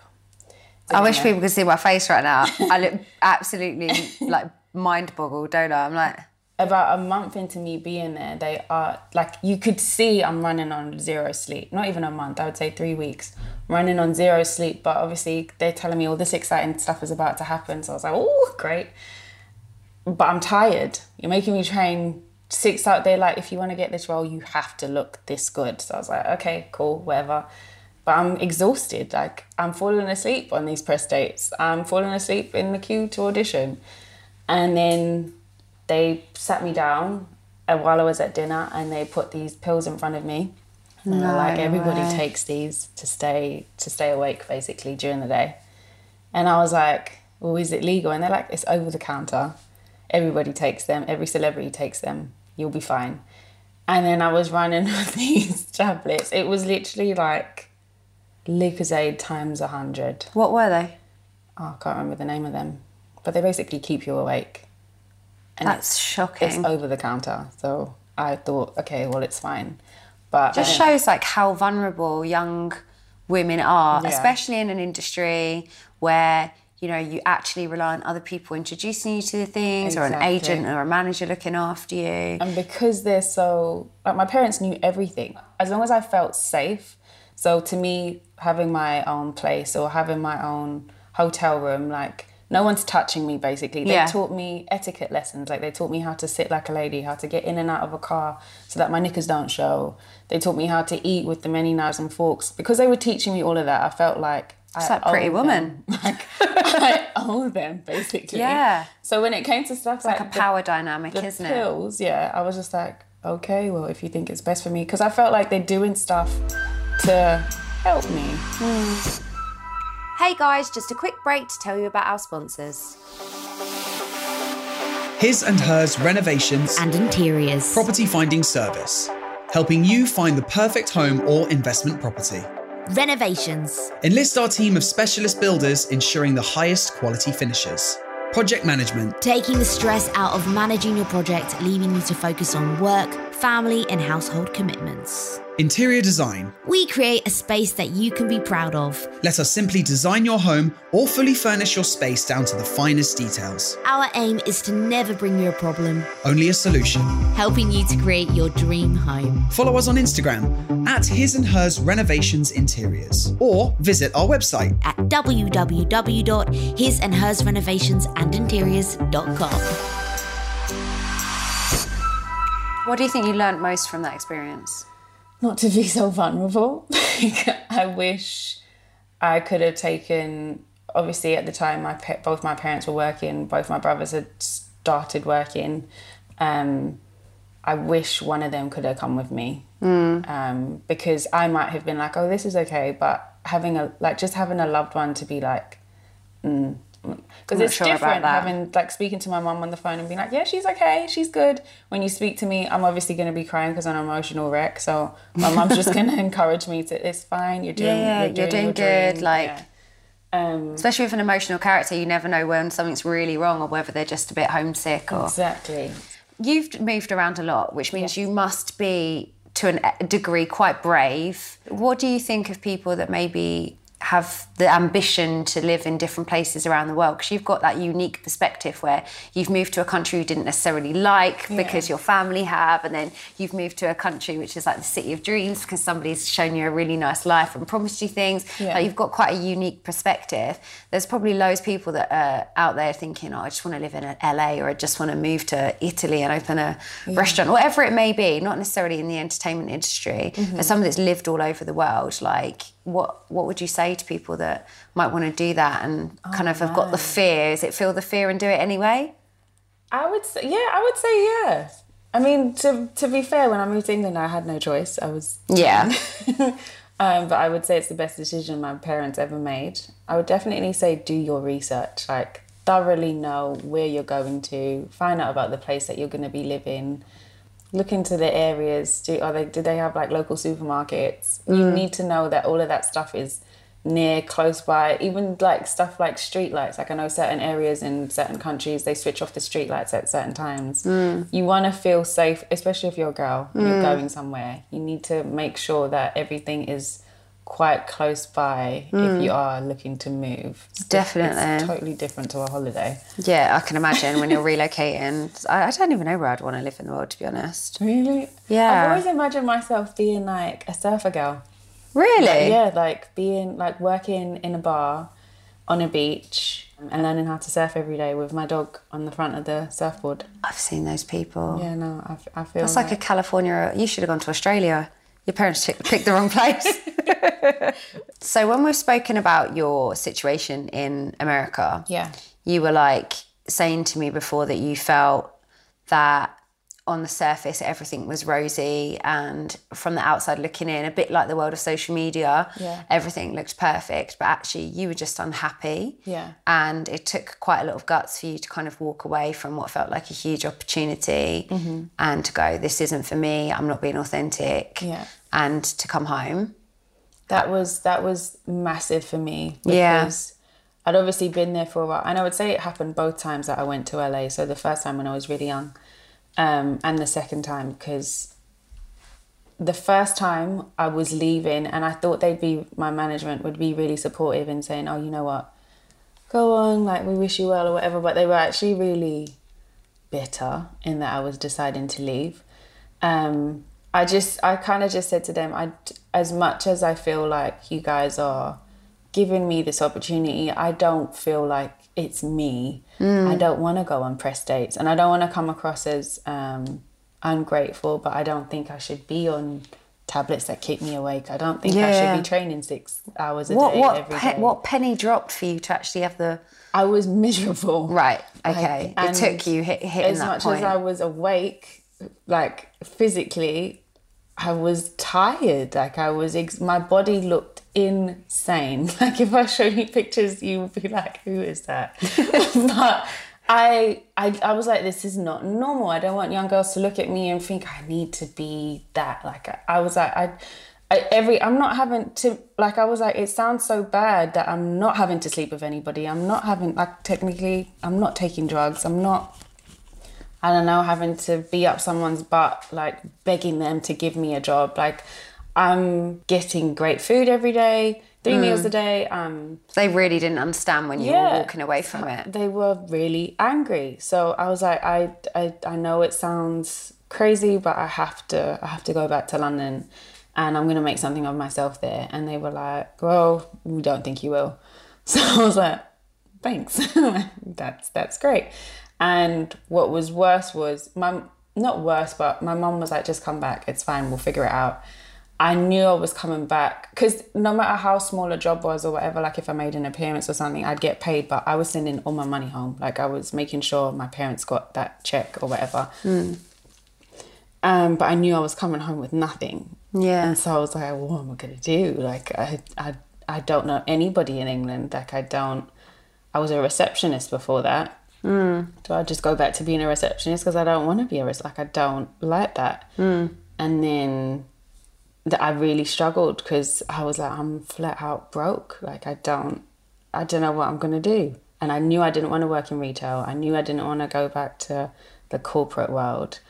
I wish people could see my face right now. I look <laughs> absolutely like mind boggled, don't I? I'm like, about a month into me being there, they are like you could see I'm running on zero sleep. Not even a month, I would say three weeks. Running on zero sleep, but obviously they're telling me all this exciting stuff is about to happen. So I was like, oh, great. But I'm tired. You're making me train six out there. Like, if you want to get this role, you have to look this good. So I was like, okay, cool, whatever. But I'm exhausted. Like, I'm falling asleep on these press dates. I'm falling asleep in the queue to audition. And then they sat me down uh, while I was at dinner and they put these pills in front of me. Were like everybody way. takes these to stay to stay awake basically during the day. And I was like, well, is it legal? And they're like, it's over the counter. Everybody takes them. Every celebrity takes them. You'll be fine. And then I was running <laughs> with these tablets. It was literally like Lucozade times a hundred. what were they? Oh, I can't remember the name of them. But they basically keep you awake. And That's it's shocking. It's over the counter. So I thought, okay, well, it's fine. But just shows like how vulnerable young women are, Yeah. especially in an industry where you know you actually rely on other people introducing you to the things, or an agent or a manager looking after you. and because they're so like my parents knew everything as long as i felt safe so to me having my own place or having my own hotel room like no one's touching me basically they Yeah. taught me etiquette lessons like they taught me how to sit like a lady how to get in and out of a car so that my knickers don't show they taught me how to eat with the many knives and forks because they were teaching me all of that i felt like It's I like Pretty owe Woman. them. <laughs> like i owe them basically Yeah. so when it came to stuff like like, a the- power dynamic, isn't it? pills, yeah, I was just like, okay, well, if you think it's best for me, because I felt like they're doing stuff to help me. Hmm. Hey guys, just a quick break to tell you about our sponsors. His and Hers Renovations and interiors. Property Finding Service, helping you find the perfect home or investment property. Renovations. Enlist our team of specialist builders ensuring the highest quality finishes. Project management. Taking the stress out of managing your project, leaving you to focus on work, family, and household commitments. Interior design. We create a space that you can be proud of. Let us simply design your home or fully furnish your space down to the finest details. Our aim is to never bring you a problem, Only a solution. helping you to create your dream home. Follow us on Instagram at His and Hers Renovations Interiors or visit our website at www.hisandhersrenovationsinteriors.com. What do you think you learnt most from that experience? Not to be <laughs> so vulnerable. <laughs> I wish I could have taken. Obviously, at the time, my both my parents were working. Both my brothers had started working. Um, I wish one of them could have come with me um, because I might have been like, "Oh, this is okay," but having a like just having a loved one to be like, because it's sure different having like speaking to my mom on the phone and being like, "Yeah, she's okay, she's good." When you speak to me, I'm obviously going to be crying because I'm an emotional wreck. So my mom's just <laughs> going to encourage me to, "It's fine, you're doing, Yeah, you're you're doing, doing your good, dream." like- Yeah. Um, Especially with an emotional character, you never know when something's really wrong or whether they're just a bit homesick or. exactly. You've moved around a lot, which means you must be, to a degree, quite brave. What do you think of people that maybe have the ambition to live in different places around the world? Because you've got that unique perspective where you've moved to a country you didn't necessarily like because your family have, and then you've moved to a country which is like the city of dreams because somebody's shown you a really nice life and promised you things. Yeah. Like you've got quite a unique perspective. There's probably loads of people that are out there thinking, oh, I just want to live in uh, LA or I just want to move to Italy and open a restaurant, whatever it may be, not necessarily in the entertainment industry. but mm-hmm. someone that's lived all over the world, like what what would you say to people that might want to do that and kind of have got the fear? Is it feel the fear and do it anyway? I would say, yeah, I would say yeah. I mean, to to be fair, when I moved to England, I had no choice. I was Yeah. <laughs> um, but I would say it's the best decision my parents ever made. I would definitely say do your research, like thoroughly know where you're going to, find out about the place that you're going to be living, look into the areas. Do are they do they have like local supermarkets? You mm. need to know that all of that stuff is near, close by. Even like stuff like street lights. Like I know certain areas in certain countries they switch off the street lights at certain times. Mm. You want to feel safe, especially if you're a girl and you're mm. going somewhere. You need to make sure that everything is quite close by if hmm. you are looking to move. It's Definitely. it's totally different to a holiday. Yeah, I can imagine when you're <laughs> relocating. I, I don't even know where I'd want to live in the world, to be honest. Really? Yeah. I've always imagined myself being like a surfer girl. Really? Yeah, like being like working in a bar on a beach and learning how to surf every day with my dog on the front of the surfboard. I've seen those people. Yeah, no, I feel That's like a California. You should have gone to Australia. Your parents picked the wrong place. <laughs> so when we've spoken about your situation in America, Yeah. you were like saying to me before that you felt that on the surface everything was rosy and from the outside looking in a bit like the world of social media Yeah. everything looked perfect but actually you were just unhappy Yeah. and it took quite a lot of guts for you to kind of walk away from what felt like a huge opportunity Mm-hmm. and to go this isn't for me i'm not being authentic Yeah. and to come home that was that was massive for me Yeah. because I'd obviously been there for a while, and I would say it happened both times that I went to LA. So the first time when I was really young, um, and the second time because the first time I was leaving, and I thought they'd be my management would be really supportive in saying, "Oh, you know what, go on, like we wish you well or whatever." But they were actually really bitter in that I was deciding to leave. Um, I just, I kind of just said to them, I, as much as I feel like you guys are giving me this opportunity, I don't feel like it's me. I don't want to go on press dates, and I don't want to come across as um, ungrateful. But I don't think I should be on tablets that keep me awake. I don't think I should be training six hours a what day what every pe- day. what penny dropped for you to actually have the I was miserable. right Like, okay it took you hit, hitting as that much point as I was awake, like physically, I was tired. Like I was, ex- my body looked insane. <laughs> Like if I showed you pictures, you would be like, "Who is that?" <laughs> <laughs> but I, I, I was like, "This is not normal. I don't want young girls to look at me and think I need to be that." Like I, I was like, I. I, every I'm not having to like I was like it sounds so bad that I'm not having to sleep with anybody. I'm not having like technically I'm not taking drugs. I'm not I don't know having to be up someone's butt like begging them to give me a job. Like I'm getting great food every day, three meals a day. Um They really didn't understand when you were walking away from it. they were really angry. So I was like, I, I, I know it sounds crazy, but I have to, I have to go back to London, and I'm gonna make something of myself there. And they were like, well, we don't think you will. <laughs> So I was like, thanks, <laughs> that's that's great. And what was worse was my, not worse, but my mum was like, just come back, it's fine, we'll figure it out. I knew I was coming back because no matter how small a job was or whatever, like if I made an appearance or something, I'd get paid, but I was sending all my money home. Like I was making sure my parents got that check or whatever. Um, but I knew I was coming home with nothing. Yeah. And so I was like, what am I going to do? Like, I, I, I don't know anybody in England. Like, I don't, I was a receptionist before that. Mm. Do I just go back to being a receptionist? Because I don't want to be a like, I don't like that. And then that I really struggled because I was like, I'm flat out broke. Like, I don't, I don't know what I'm to do. And I knew I didn't want to work in retail. I knew I didn't want to go back to the corporate world.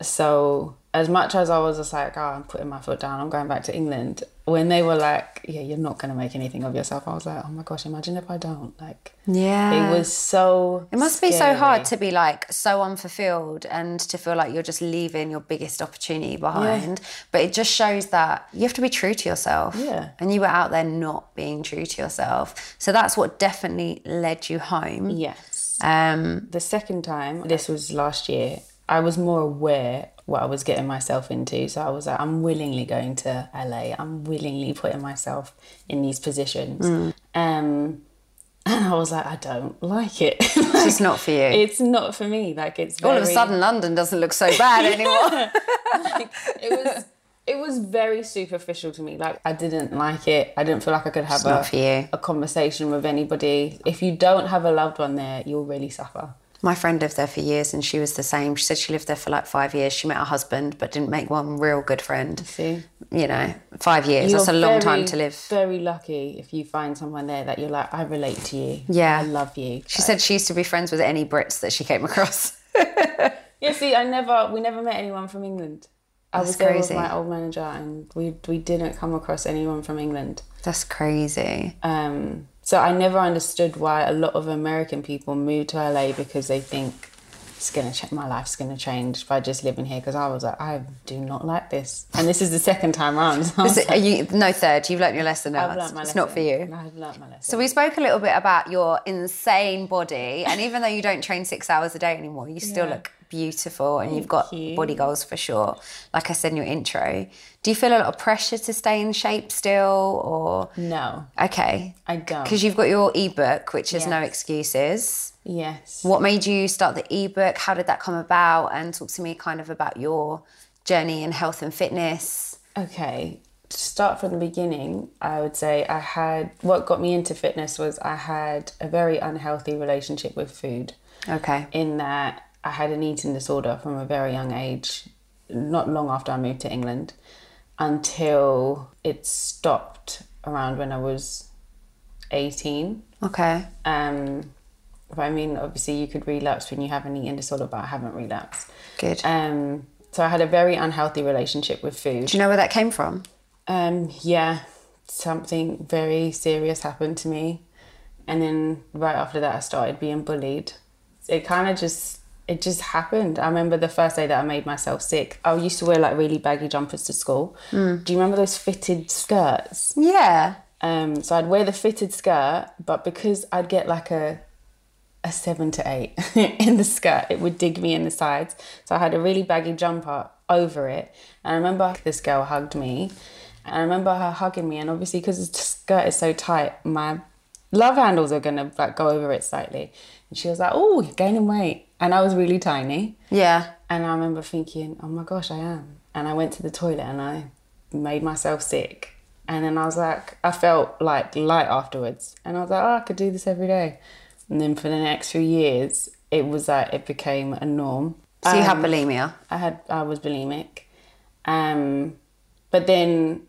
So, as much as I was just like, oh, I'm putting my foot down, I'm going back to England, when they were like, yeah, you're not going to make anything of yourself, I was like, oh my gosh, imagine if I don't. Like, Yeah. it was so. It must be so hard to be like so unfulfilled and to feel like you're just leaving your biggest opportunity behind. But it just shows that you have to be true to yourself. Yeah. And you were out there not being true to yourself. So that's what definitely led you home. Yes. Um, The second time, this was last year, I was more aware what I was getting myself into. So I was like, I'm willingly going to LA. I'm willingly putting myself in these positions. Um, <laughs> and I was like, I don't like it. <laughs> it's just not for you. it's not for me. Like it's All of a sudden, London doesn't look so bad <laughs> anymore. it was it was very superficial to me. Like I didn't like it. I didn't feel like I could have a, a conversation with anybody. If you don't have a loved one there, you'll really suffer. My friend lived there for years and she was the same. She said she lived there for like five years. She met her husband but didn't make one real good friend. See? You know, five years. That's a You're long time to live. Very lucky if you find someone there that you're like, I relate to you. Yeah. I love you. She said she used to be friends with any Brits that she came across. <laughs> Yeah, see, I never we never met anyone from England. I That's was there crazy. with my old manager and we we didn't come across anyone from England. That's crazy. Um, so I never understood why a lot of American people move to LA because they think it's gonna change. my life's gonna change by just living here. Because I was like, I do not like this, and this is the second time around. <laughs> So Is it, are you, no third. You've learnt your lesson now. I've It's, learnt my it's lesson. not for you. I've learnt my lesson. So we spoke a little bit about your insane body, and even though you don't train six hours a day anymore, you still Yeah. look beautiful, and you've got you. body goals for sure. Like I said in your intro, do you feel a lot of pressure to stay in shape still, or no, okay? I don't. Because you've got your ebook, which is no excuses. Yes. What made you start the ebook? How did that come about? And talk to me kind of about your journey in health and fitness. Okay, to start from the beginning, I would say I had what got me into fitness was I had a very unhealthy relationship with food. Okay. In that I had an eating disorder from a very young age, not long after I moved to England, until it stopped around when I was 18. Okay. Um, but I mean, obviously, you could relapse when you have an eating disorder, but I haven't relapsed. Good. Um, so I had a very unhealthy relationship with food. do you know where that came from? Um, yeah, something very serious happened to me. And then right after that, I started being bullied. It kind of just, it just happened. I remember the first day that I made myself sick. I used to wear like really baggy jumpers to school. Do you remember those fitted skirts? Yeah. Um, so I'd wear the fitted skirt, but because I'd get like a a seven to eight <laughs> in the skirt, it would dig me in the sides. So I had a really baggy jumper over it. And I remember this girl hugged me, and I remember her hugging me. And obviously, because the skirt is so tight, my love handles are gonna like go over it slightly. And she was like, "Oh, you're gaining weight," and I was really tiny. Yeah. And I remember thinking, oh my gosh, I am. And I went to the toilet and I made myself sick. And then I was like, I felt like light afterwards. And I was like, oh, I could do this every day. And then for the next few years, it was like, it became a norm. So you had Um, bulimia. I had, I was bulimic. Um, but then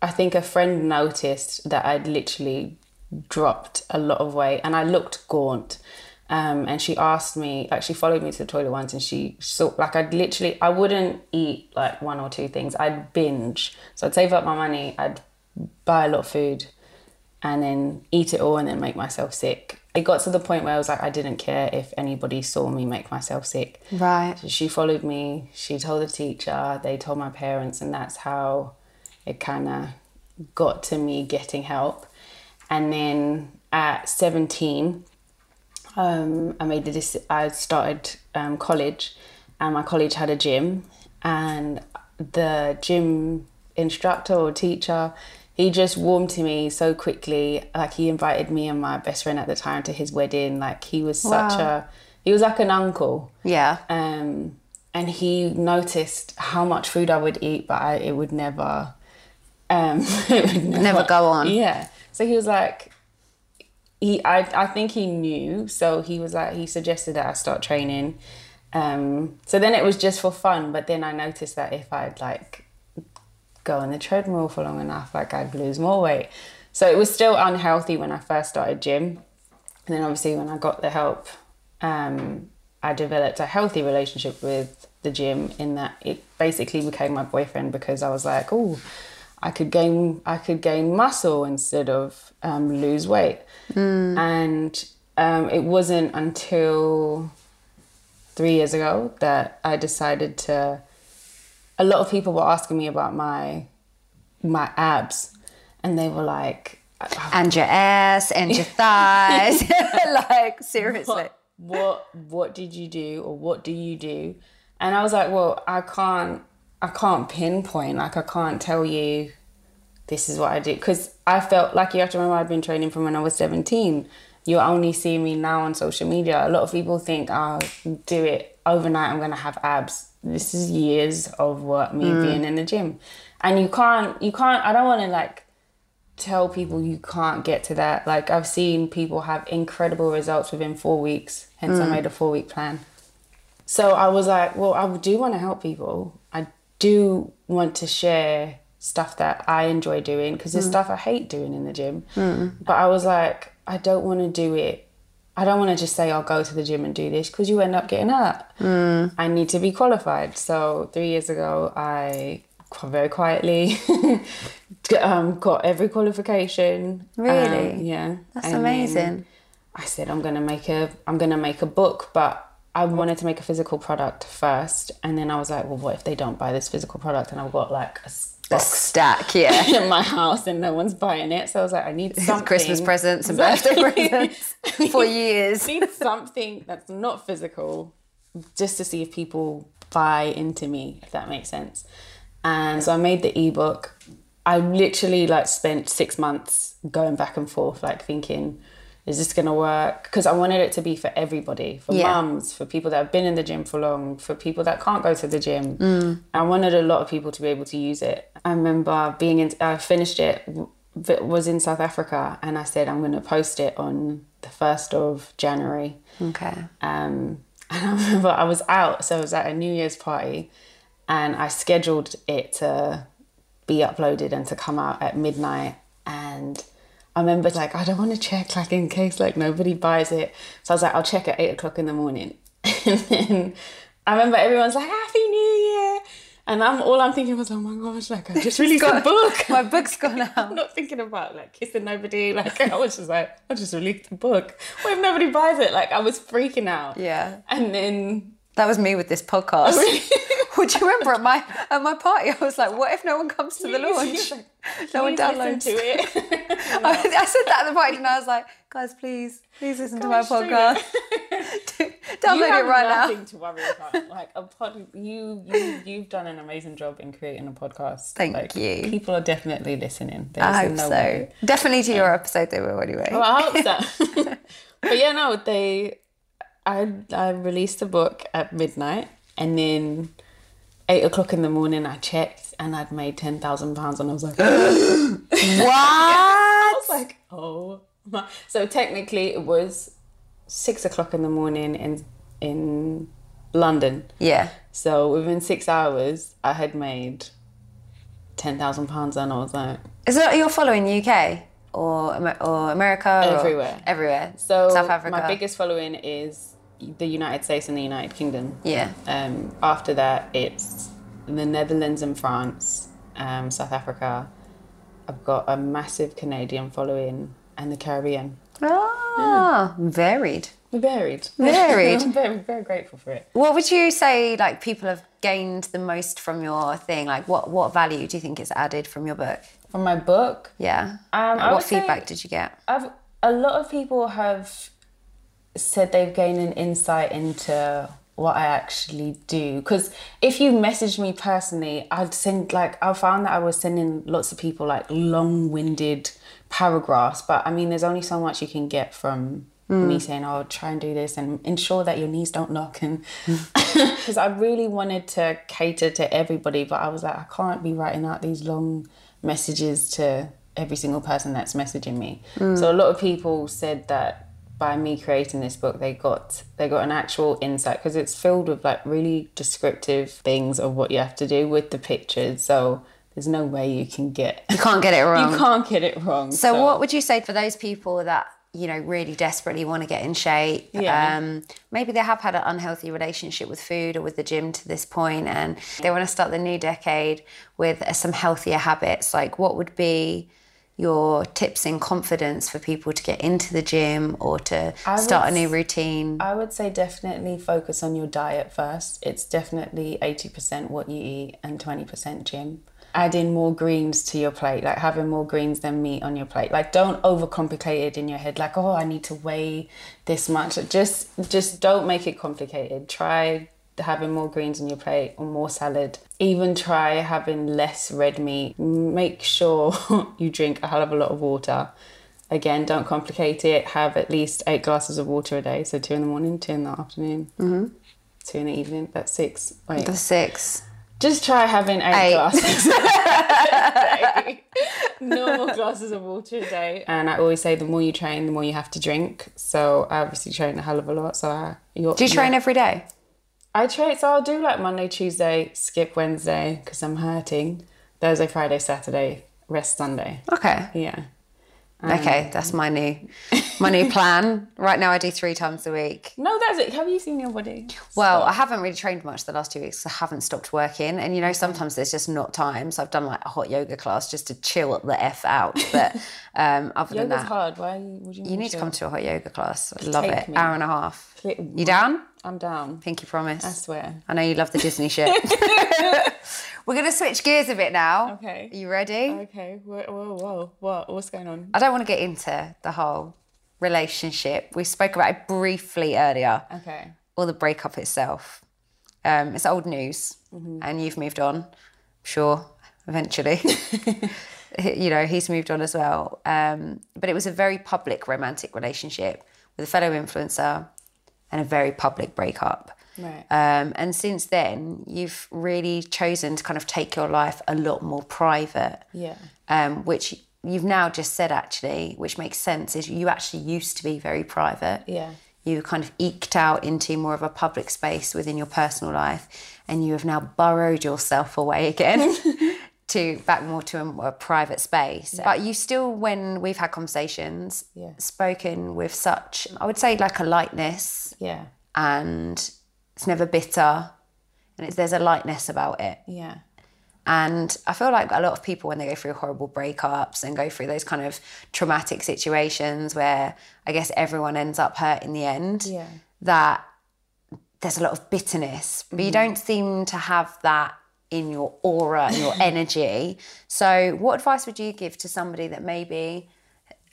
I think a friend noticed that I'd literally dropped a lot of weight and I looked gaunt. Um, and she asked me, like, she followed me to the toilet once and she saw, like, I'd literally, I wouldn't eat like one or two things. I'd binge. So I'd save up my money, I'd buy a lot of food and then eat it all and then make myself sick. It got to the point where I was like, I didn't care if anybody saw me make myself sick. Right. So she followed me, she told the teacher, they told my parents, and that's how it kind of got to me getting help. And then at 17, um, I made the dec- I started um, college, and my college had a gym, and the gym instructor or teacher, he just warmed to me so quickly. Like he invited me and my best friend at the time to his wedding. Like he was such Wow. a, he was like an uncle. Yeah. Um, and he noticed how much food I would eat, but I, it would never, um, <laughs> it would never, Never go on. Yeah. So he was like, he, I, I think he knew. So he was like, he suggested that I start training. Um, so then it was just for fun. But then I noticed that if I'd like go on the treadmill for long enough, like I'd lose more weight. So it was still unhealthy when I first started gym. And then obviously when I got the help, um, I developed a healthy relationship with the gym in that it basically became my boyfriend because I was like, oh, I could gain I could gain muscle instead of um, lose weight. And um, it wasn't until three years ago that I decided to. A lot of people were asking me about my my abs, and they were like, And your ass and your thighs. <laughs> like, seriously. what, what what did you do or what do you do? And i was like well i can't i can't pinpoint like i can't tell you this is what i do because i felt like you have to remember i've been training from when i was 17 you only see me now on social media. A lot of people think i'll do it overnight i'm going to have abs this is years of work me mm. being in the gym and you can't you can't i don't want to like tell people you can't get to that. Like I've seen people have incredible results within four weeks. Hence, I mm. made a four week plan. So I was like, well, I do want to help people. I do want to share stuff that I enjoy doing because there's mm. stuff I hate doing in the gym. But I was like, I don't want to do it. I don't want to just say I'll go to the gym and do this because you end up getting hurt. I need to be qualified. So three years ago, I very quietly <laughs> um, got every qualification. Really? Um, yeah. That's And amazing. I said I'm gonna make a I'm gonna make a book, but I wanted to make a physical product first, and then I was like, well, what if they don't buy this physical product, and I've got like a The box stack, yeah. <laughs> in my house, and no one's buying it. So I was like, I need something. Christmas presents and Exactly. birthday <laughs> presents for years. I need something that's not physical, just to see if people buy into me, if that makes sense. And so I made the ebook. I literally like spent six months going back and forth, like thinking, is this gonna work? Because I wanted it to be for everybody, for Yeah. mums, for people that have been in the gym for long, for people that can't go to the gym. I wanted a lot of people to be able to use it. I remember being in, I finished it, w- was in South Africa, and I said I'm gonna post it on the first of January. Okay. Um, <laughs> and I remember I was out, so I was at a New Year's party, and I scheduled it to be uploaded and to come out at midnight. And I remember like I don't want to check like in case like nobody buys it, so I was like I'll check at eight o'clock in the morning. <laughs> and then I remember everyone's like Happy New Year, and I'm all I'm thinking was oh my gosh like I <laughs> just released a book. <laughs> My book's gone out. I'm not thinking about like kissing nobody. Like I was just like, I just released a book. What if nobody buys it? Like I was freaking out. Yeah. And then That was me with this podcast. <laughs> Would you remember at my at my party? <laughs> I was like, "What if no one comes to the launch? <laughs> No one downloads." to it. I, I said that at the party, and I was like, "Guys, please, please listen to my podcast. you Download have it right now." nothing to worry about. Like a pod, you you you've done an amazing job in creating a podcast. Thank Like, you. People are definitely listening. There's I hope no so. way. Definitely to your episode, they will anyway. Well, I hope so. but yeah, no, they. I I released a book at midnight, and then eight o'clock in the morning, I checked, and I'd made ten thousand pounds, and I was like, <gasps> what? I was like, oh my. So technically, it was six o'clock in the morning in in London. Yeah. So within six hours, I had made ten thousand pounds and I was like Is it you're following UK or or America? or Everywhere. everywhere. So South Africa. my biggest following is the United States and the United Kingdom. Yeah. Um, after that, it's the Netherlands and France, um, South Africa. I've got a massive Canadian following and the Caribbean. Ah, varied. We're varied. Varied. <laughs> I'm very, very grateful for it. What would you say like people have gained the most from your thing? Like what what value do you think is added from your book? From my book, Yeah. Um, Like, what feedback did you get? I've a lot of people have said they've gained an insight into what I actually do. Because if you messaged me personally, I'd send like I found that I was sending lots of people like long-winded paragraphs. But I mean, there's only so much you can get from hmm. me saying, "Oh, try and do this and ensure that your knees don't knock." And hmm. <laughs> because I really wanted to cater to everybody, but I was like, I can't be writing out these long messages to every single person that's messaging me. Hmm. So a lot of people said that by me creating this book, they got they got an actual insight because it's filled with like really descriptive things of what you have to do with the pictures. So there's no way you can get You can't get it <laughs> wrong. you can't get it wrong. So, what would you say for those people that you know really desperately want to get in shape? Yeah. Um, maybe they have had an unhealthy relationship with food or with the gym to this point, and they want to start the new decade with uh, some healthier habits. Like, what would be your tips and confidence for people to get into the gym or to would start a new routine? I would say definitely focus on your diet first. It's definitely 80% what you eat and 20% gym. Adding more greens to your plate, like having more greens than meat on your plate. Like don't overcomplicate it in your head like, "Oh, I need to weigh this much." Just just don't make it complicated. Try having more greens on your plate or more salad. Even try having less red meat. Make sure <laughs> you drink a hell of a lot of water. Again, don't complicate it. Have at least eight glasses of water a day. So two in the morning, two in the afternoon, mm-hmm. two in the evening. That's six. Wait, the six. just try having eight, Eight. glasses. <laughs> <laughs> Normal glasses of water a day. And I always say the more you train, the more you have to drink. So I obviously train a hell of a lot. So I, you're, Do you train every day? I train, so I'll do like Monday, Tuesday, skip Wednesday because I'm hurting. Thursday, Friday, Saturday, rest Sunday. Okay. Yeah. Okay, that's my new my new plan. Right now I do three times a week. No, that's it. Have you seen your body? Well, I haven't really trained much the last two weeks. I haven't stopped working, and you know sometimes there's just not time. So I've done like a hot yoga class just to chill the f out. But <laughs> um, other than Yoga's that, hard. Why would you? you need to come to a hot yoga class. I love it. me. Hour and a half. You down? I'm down. Pinky promise. I swear. I know you love the Disney shit. <laughs> We're gonna switch gears a bit now. Okay. Are you ready? Okay. Whoa, whoa, whoa. What? What's going on? I don't want to get into the whole relationship. We spoke about it briefly earlier. Okay. or the breakup itself. Um, it's old news, and you've moved on. Sure, eventually. <laughs> <laughs> you know, he's moved on as well. Um, but it was a very public romantic relationship with a fellow influencer and a very public breakup. Right. Um, and since then, you've really chosen to kind of take your life a lot more private Yeah. um, which you've now just said actually, which makes sense, is you actually used to be very private. Yeah. You kind of eked out into more of a public space within your personal life, and you have now burrowed yourself away again. <laughs> To back more to a, a private space, but you still, when we've had conversations, Yeah. spoken with such, I would say, like a lightness, Yeah. and it's never bitter, and it's, there's a lightness about it. Yeah. And I feel like a lot of people, when they go through horrible breakups and go through those kind of traumatic situations where I guess everyone ends up hurt in the end, Yeah. that there's a lot of bitterness, but you mm-hmm. don't seem to have that in your aura and your <laughs> energy. So, what advice would you give to somebody that maybe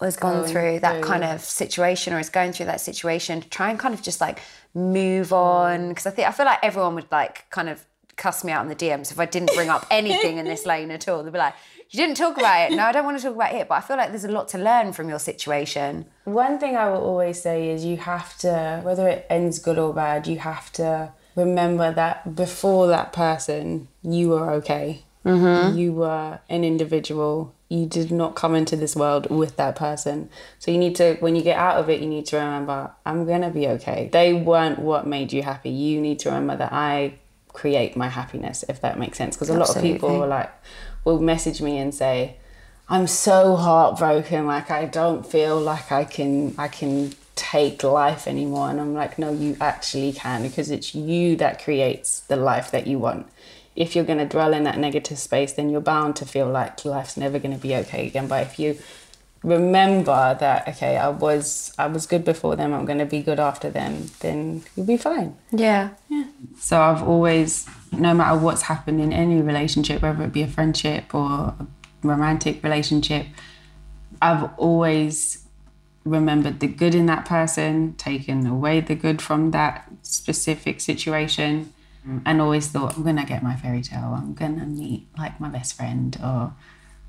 has gone through that kind of situation or is going through that situation to try and kind of just like move on? Mm. Because I think I feel like everyone would like kind of cuss me out in the DMs if I didn't bring up anything in this <laughs> lane at all. They'd be like, "You didn't talk about it." No, I don't want to talk about it, but I feel like there's a lot to learn from your situation. One thing I will always say is you have to, whether it ends good or bad, you have to remember that before that person, you were okay. Mm-hmm. You were an individual. You did not come into this world with that person. So you need to, when you get out of it, you need to remember, I'm going to be okay. They weren't what made you happy. You need to remember that I create my happiness, if that makes sense. Because a lot of people are like, will message me and say, I'm so heartbroken, like I don't feel like I can I can take life anymore. And I'm like, no, you actually can because it's you that creates the life that you want. If you're gonna dwell in that negative space, then you're bound to feel like life's never gonna be okay again. But if you remember that okay i was i was good before them i'm going to be good after them then you'll be fine Yeah. yeah so i've always no matter what's happened in any relationship whether it be a friendship or a romantic relationship i've always remembered the good in that person taken away the good from that specific situation and always thought i'm going to get my fairy tale i'm going to meet like my best friend or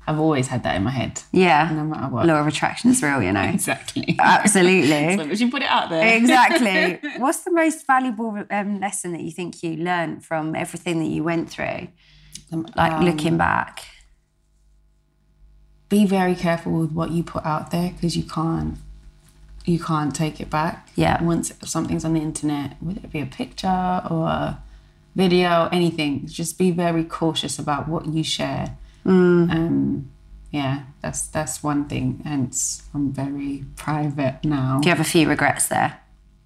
I've always had that in my head. Yeah. No matter what. Law of attraction is real, you know. <laughs> Exactly. Absolutely. <laughs> so we put it out there. exactly. <laughs> What's the most valuable um, lesson that you think you learned from everything that you went through? Like Um, looking back. Be very careful with what you put out there because you can't you can't take it back. Yeah. Once something's on the internet, whether it be a picture or a video, anything, just be very cautious about what you share. Mm. Um, yeah, that's that's one thing. Hence, I'm very private now. Do you have a few regrets there?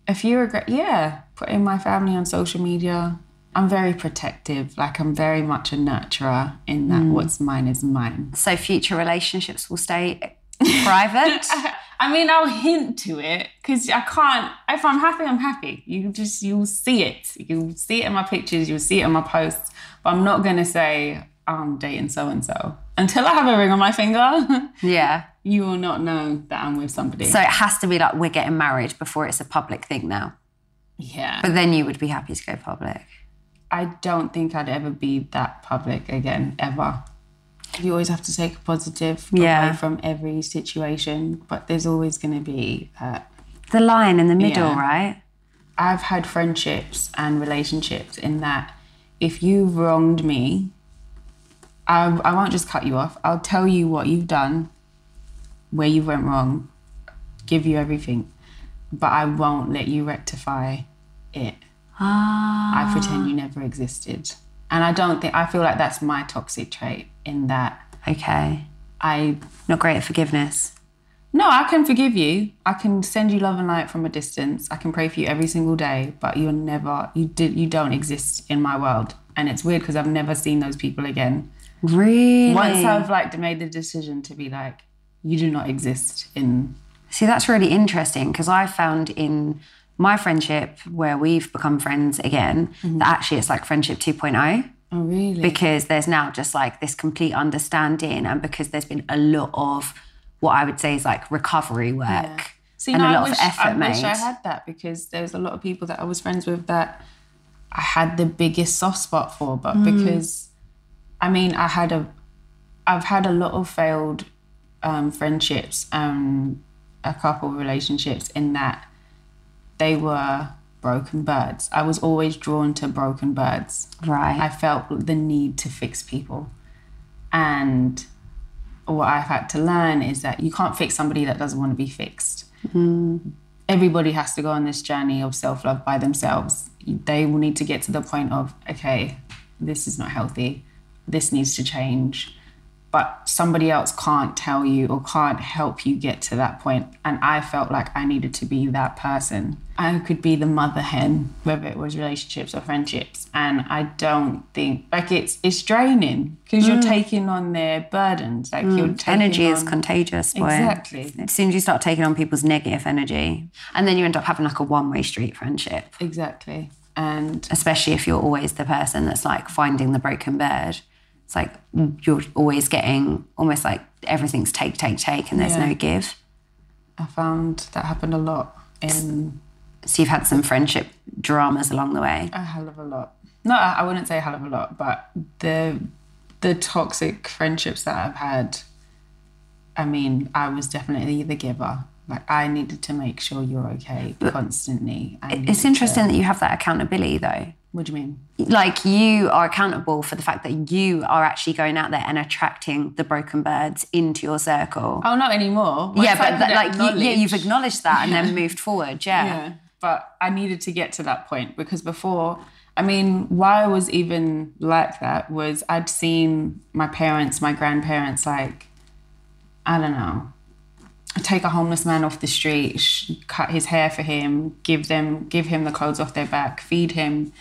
A few regret, yeah, putting my family on social media. I'm very protective. Like I'm very much a nurturer in that Mm. what's mine is mine. So future relationships will stay <laughs> private? <laughs> I mean, I'll hint to it because I can't. If I'm happy, I'm happy. You just you'll see it. You'll see it in my pictures. You'll see it in my posts. But I'm not gonna say I'm dating so and so until I have a ring on my finger. <laughs> yeah. you will not know that I'm with somebody. So it has to be like we're getting married before it's a public thing now. yeah, But then you would be happy to go public. I don't think I'd ever be that public again ever. You always have to take a positive Yeah. away from every situation, but there's always going to be that The line in the middle, Yeah. right? I've had friendships and relationships in that if you've wronged me, I, I won't just cut you off. I'll tell you what you've done, where you went wrong, give you everything, but I won't let you rectify it. Ah. I pretend you never existed. And I don't think, I feel like that's my toxic trait in that Okay. I'm Not great at forgiveness. No, I can forgive you. I can send you love and light from a distance. I can pray for you every single day, but you're never you did you don't exist in my world. And it's weird because I've never seen those people again. Really? Once I've like made the decision to be like, you do not exist in See, that's really interesting because I found in my friendship where we've become friends again mm-hmm. that actually it's like friendship 2.0 Oh really? because there's now just like this complete understanding and because there's been a lot of what I would say is like recovery work See, and no, a lot I wish, of effort I made. wish I had that because there's a lot of people that I was friends with that I had the biggest soft spot for, but Mm. because I mean, I had a, I've had a lot of failed um, friendships, and a couple of relationships in that they were broken birds. I was always drawn to broken birds. Right. I felt the need to fix people. And what I've had to learn is that you can't fix somebody that doesn't want to be fixed. Mm. Everybody has to go on this journey of self love by themselves. They will need to get to the point of, okay, this is not healthy, this needs to change. But somebody else can't tell you or can't help you get to that point. And I felt like I needed to be that person. I could be the mother hen, whether it was relationships or friendships. And I don't think like it's it's draining because you're mm. taking on their burdens. Like you're mm. taking energy is contagious. Boy. Exactly. As soon as you start taking on people's negative energy, and then you end up having like a one-way street friendship. Exactly. And especially if you're always the person that's like finding the broken bird. It's like mm, you're always getting almost like everything's take, take, take, and there's Yeah. no give. I found that happened a lot in So you've had some friendship dramas along the way. a hell of a lot. No, I wouldn't say a hell of a lot, but the the toxic friendships that I've had. I mean, I was definitely the giver. Like I needed to make sure you're okay constantly. I needed It's to- interesting that you have that accountability though. What do you mean? Like you are accountable for the fact that you are actually going out there and attracting the broken birds into your circle. Oh, not anymore. Once yeah, but that, like you, yeah, you've acknowledged that and then <laughs> moved forward. Yeah. Yeah. But I needed to get to that point because before I mean, why I was even like that was I'd seen my parents, my grandparents, like, I don't know, take a homeless man off the street, cut his hair for him, give them, give him the clothes off their back, feed him,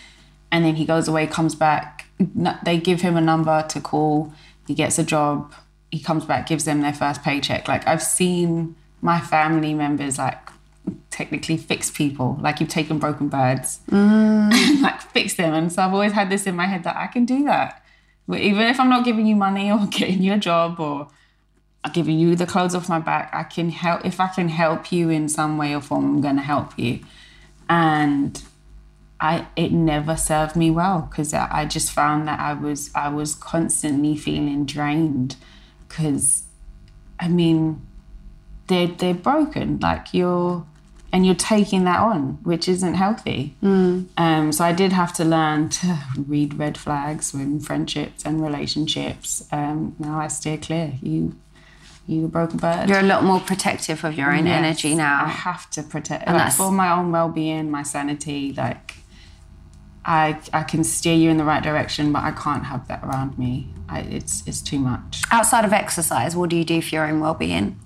and then he goes away, comes back. They give him a number to call. He gets a job. He comes back, gives them their first paycheck. Like I've seen my family members like technically fix people. Like you've taken broken birds, mm. <laughs> like fix them. And so I've always had this in my head that I can do that. But even if I'm not giving you money or <laughs> getting you a job or giving you the clothes off my back, I can help. If I can help you in some way or form, I'm going to help you. And I it never served me well because I, I just found that I was I was constantly feeling drained because I mean they're they're broken like you're and you're taking that on which isn't healthy um, so I did have to learn to read red flags in friendships and relationships um, now I steer clear you you a broken bird You're a lot more protective of your own Yes, energy now. I have to protect And like, for my own well-being, my sanity. Like, I I can steer you in the right direction, but I can't have that around me. I, it's it's too much. Outside of exercise, what do you do for your own well-being?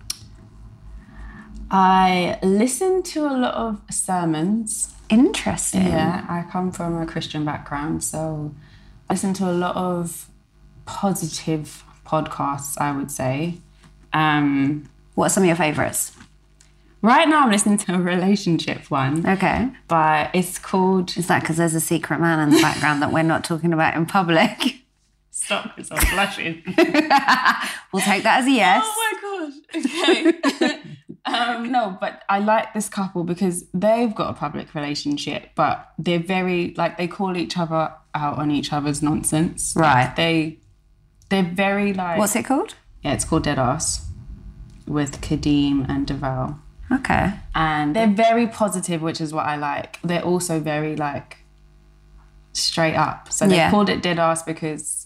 I listen to a lot of sermons. Interesting. Yeah, I come from a Christian background, so I listen to a lot of positive podcasts. I would say. Um, What are some of your favourites? right now, I'm listening to a relationship one, Okay. but it's called Is that because there's a secret man in the background that we're not talking about in public? <laughs> Stop, because I'm blushing. <laughs> We'll take that as a yes. Oh my gosh. Okay. <laughs> um, no, but I like this couple because they've got a public relationship, but they're very like they call each other out on each other's nonsense. Right. Like, they they're very like What's it called? yeah, it's called Dead Ass with Khadeen and Devale. Okay. And they're very positive, which is what I like. They're also very like straight up. So they Yeah. called it Dead Ass because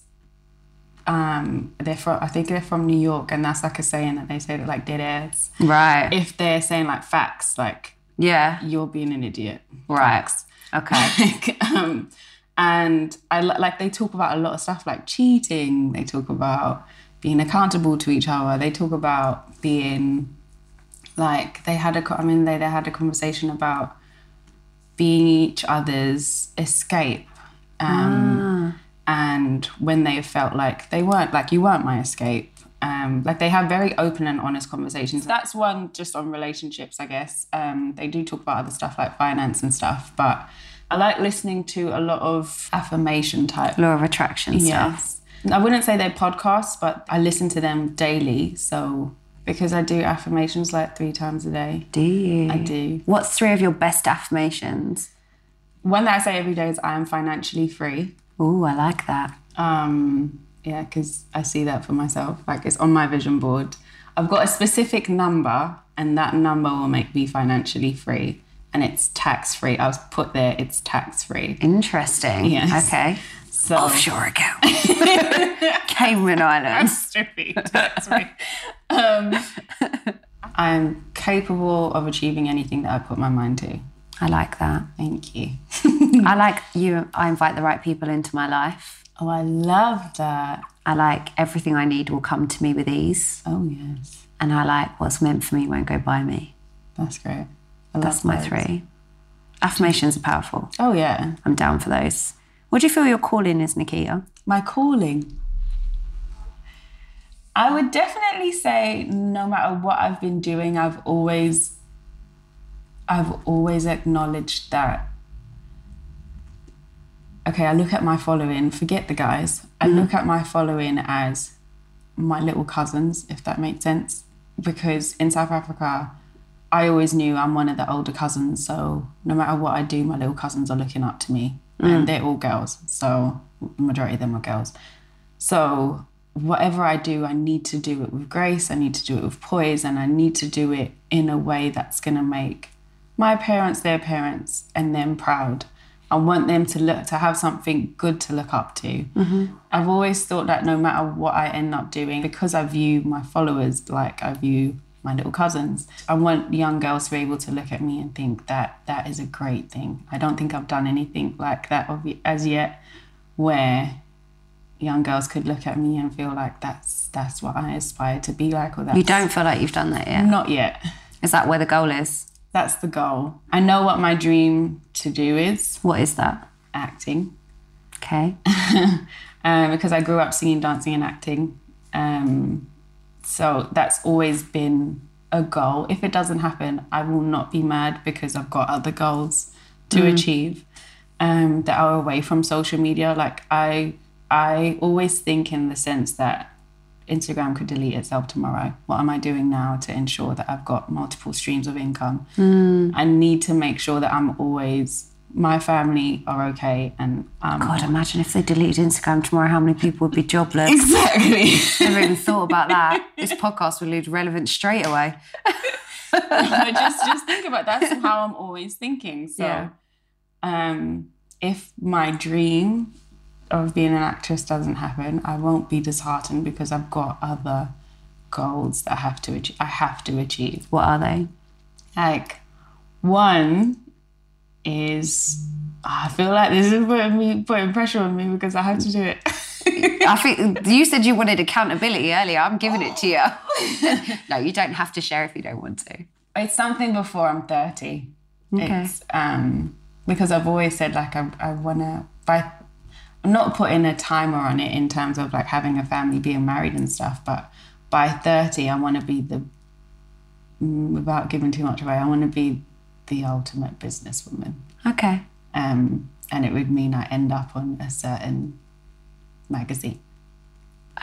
um they're from I think they're from New York and that's like a saying that they say that like dead ass. Right. If they're saying like facts, like yeah. you're being an idiot. Right. Facts. Okay. <laughs> Like, um, and I like they talk about a lot of stuff like cheating. They talk about being accountable to each other. They talk about being like they had a. I mean, they they had a conversation about being each other's escape. Um, And when they felt like they weren't like you weren't my escape. Um, like they have very open and honest conversations. That's one just on relationships, I guess. Um, they do talk about other stuff like finance and stuff, but I like listening to a lot of affirmation type. Law of attraction stuff. Yes. I wouldn't say they're podcasts, but I listen to them daily. So because I do affirmations like three times a day. Do you? I do. What's three of your best affirmations? One that I say every day is I am financially free. Ooh, I like that. Um, yeah, because I see that for myself. Like it's on my vision board. I've got a specific number, and that number will make me financially free, and it's tax free. I was put there. It's tax free. Interesting. Yes. Okay. So Offshore account. <laughs> Cayman Islands. Tax free. um, <laughs> I'm capable of achieving anything that I put my mind to. I like that. Thank you. <laughs> I like you. I invite the right people into my life. Oh, I love that. I like everything I need will come to me with ease. Oh yes, And I like what's meant for me won't go by me. that's great. I That's love my those. three. Affirmations are powerful. Oh yeah, I'm down for those. What do you feel your calling is, Nikita? my calling. I would definitely say no matter what I've been doing, I've always I've always acknowledged that okay, I look at my following, forget the guys. I mm-hmm. look at my following as my little cousins, if that makes sense. Because in South Africa, I always knew I'm one of the older cousins, so no matter what I do, my little cousins are looking up to me. And mm. they're all girls, so the majority of them are girls. So whatever I do, I need to do it with grace, I need to do it with poise, and I need to do it in a way that's gonna make my parents, their parents, and them proud. I want them to look to have something good to look up to. Mm-hmm. I've always thought that no matter what I end up doing, because I view my followers like I view my little cousins. I want young girls to be able to look at me and think that that is a great thing. I don't think I've done anything like that as yet where young girls could look at me and feel like that's that's what I aspire to be like or that You don't feel like you've done that yet? Not yet. Is that where the goal is? That's the goal. I know what my dream to do is. What is that? Acting. Okay. um, <laughs> because I grew up singing, dancing, and acting. Um, so that's always been a goal. If it doesn't happen, I will not be mad because I've got other goals to mm. achieve um, that are away from social media. Like I, I always think in the sense that Instagram could delete itself tomorrow. What am I doing now to ensure that I've got multiple streams of income? Mm. I need to make sure that I'm always my family are okay and um, God, imagine if they deleted Instagram tomorrow, how many people would be jobless? Exactly. <laughs> Never even thought about that. <laughs> This podcast would lose relevance straight away. <laughs> just just think about that's how I'm always thinking. So yeah. um, if my dream of being an actress doesn't happen, I won't be disheartened because I've got other goals that I have to achieve. I have to achieve. What are they? Like one is I feel like this is putting me putting pressure on me because I have to do it. I think you said you wanted accountability earlier. I'm giving it to you. <laughs> no, you don't have to share if you don't want to. It's something before I'm 30. Okay. It's um because I've always said like I, I wanna by I'm not putting a timer on it in terms of like having a family, being married and stuff, but by 30 I want to be the mm, without giving too much away, I want to be the ultimate businesswoman. Okay. Um, and it would mean I end up on a certain magazine.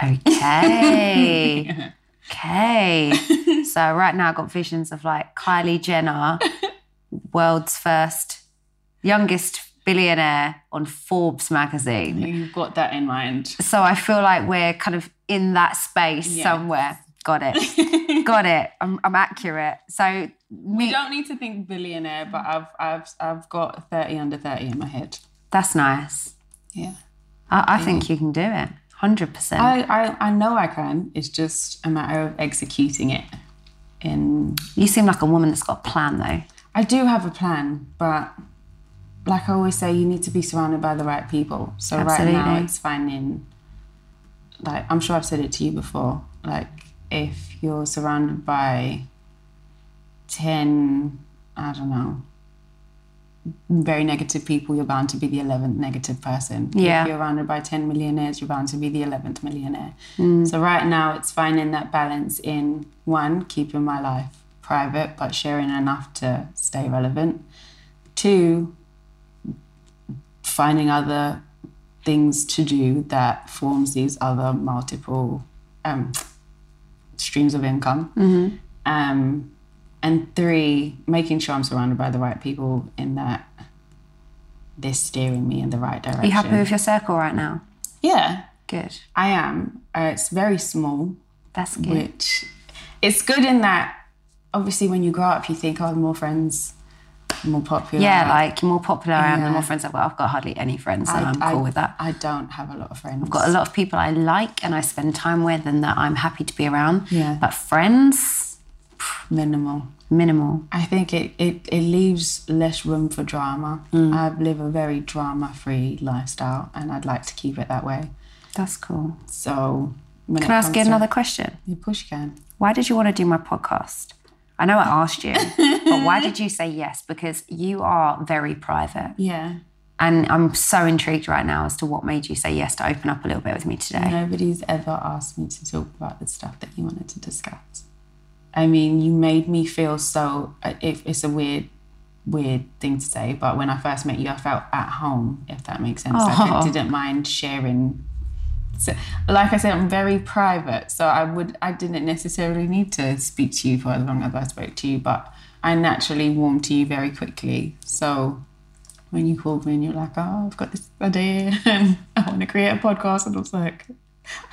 Okay. <laughs> okay. so right now I've got visions of like Kylie Jenner, <laughs> world's first youngest billionaire on Forbes magazine. You've got that in mind. So I feel like we're kind of in that space yeah. somewhere. Got it. <laughs> Got it. I'm, I'm accurate. So me, we don't need to think billionaire, but I've I've I've got thirty under thirty in my head. That's nice. Yeah. I, I yeah. think you can do it. Hundred percent. I, I I know I can. It's just a matter of executing it. In you seem like a woman that's got a plan, though. I do have a plan, but like I always say, you need to be surrounded by the right people. So Absolutely. right now, it's finding. Like I'm sure I've said it to you before. Like if you're surrounded by 10, I don't know, very negative people, you're bound to be the 11th negative person. Yeah. If you're surrounded by 10 millionaires, you're bound to be the 11th millionaire. Mm. So right now, it's finding that balance in one, keeping my life private, but sharing enough to stay relevant. Two, finding other things to do that forms these other multiple um, streams of income. Mm-hmm. Um, and three, making sure I'm surrounded by the right people in that they're steering me in the right direction. Are you happy with your circle right now? Yeah. Good. I am. Uh, it's very small. That's good. Which it's good in that obviously when you grow up you think, oh, the more friends, more popular. Yeah, like more popular I am, the more friends I've got. I've got hardly any friends, and I, am cool I, with that. I don't have a lot of friends. I've got a lot of people I like and I spend time with and that I'm happy to be around. Yeah. But friends, minimal. Minimal. I think it, it, it leaves less room for drama. Mm. I live a very drama free lifestyle and I'd like to keep it that way. That's cool. So, can I ask you another question? You push can. Why did you want to do my podcast? I know I asked you, but why did <laughs> you say yes? Because you are very private. Yeah. And I'm so intrigued right now as to what made you say yes to open up a little bit with me today. Nobody's ever asked me to talk about the stuff that you wanted to discuss. I mean, you made me feel so. Uh, it, it's a weird, weird thing to say, but when I first met you, I felt at home. If that makes sense, I didn't mind sharing. So, like I said, I'm very private, so I would, I didn't necessarily need to speak to you for as long as I spoke to you, but I naturally warmed to you very quickly. So when you called me and you're like, "Oh, I've got this idea <laughs> and I want to create a podcast," and I was like,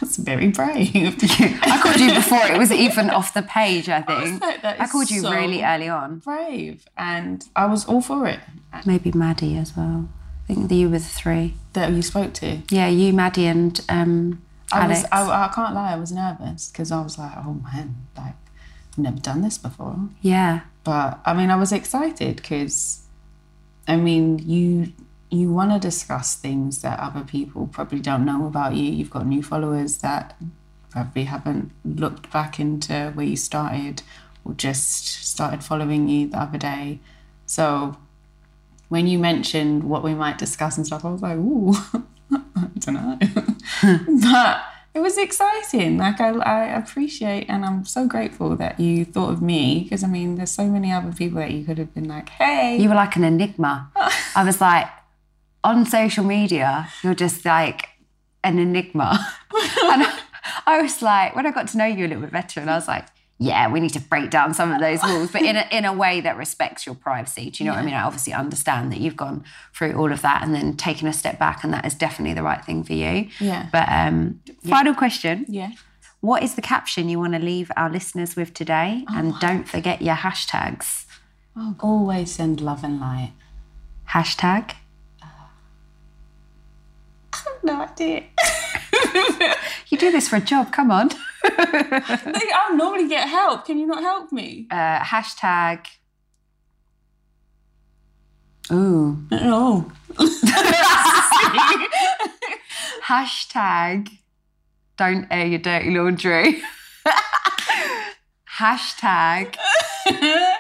that's very brave. <laughs> I called you before it was even off the page, I <laughs> think. I, like, I called you so really early on. Brave. And I was all for it. Maybe Maddie as well. I think that you were the three. That you spoke to? Yeah, you, Maddie, and um, I Alex. Was, I, I can't lie, I was nervous because I was like, oh man, like, I've never done this before. Yeah. But I mean, I was excited because, I mean, you you want to discuss things that other people probably don't know about you. You've got new followers that probably haven't looked back into where you started or just started following you the other day. So when you mentioned what we might discuss and stuff, I was like, ooh, I <laughs> don't know. <laughs> but it was exciting. Like I, I appreciate and I'm so grateful that you thought of me because I mean, there's so many other people that you could have been like, hey. You were like an enigma. <laughs> I was like, on social media, you're just like an enigma. and I was like, when I got to know you a little bit better, and I was like, yeah, we need to break down some of those <laughs> walls, but in a, in a way that respects your privacy. Do you know yeah. what I mean? I obviously understand that you've gone through all of that and then taken a step back, and that is definitely the right thing for you. Yeah. But um, yeah. final question. Yeah. What is the caption you want to leave our listeners with today? Oh. And don't forget your hashtags. Oh, always send love and light. Hashtag. Uh, I have no idea. <laughs> you do this for a job, come on. I'll normally get help. Can you not help me? Uh, hashtag. Ooh. Oh. <laughs> hashtag. Don't air your dirty laundry. <laughs> hashtag. <laughs>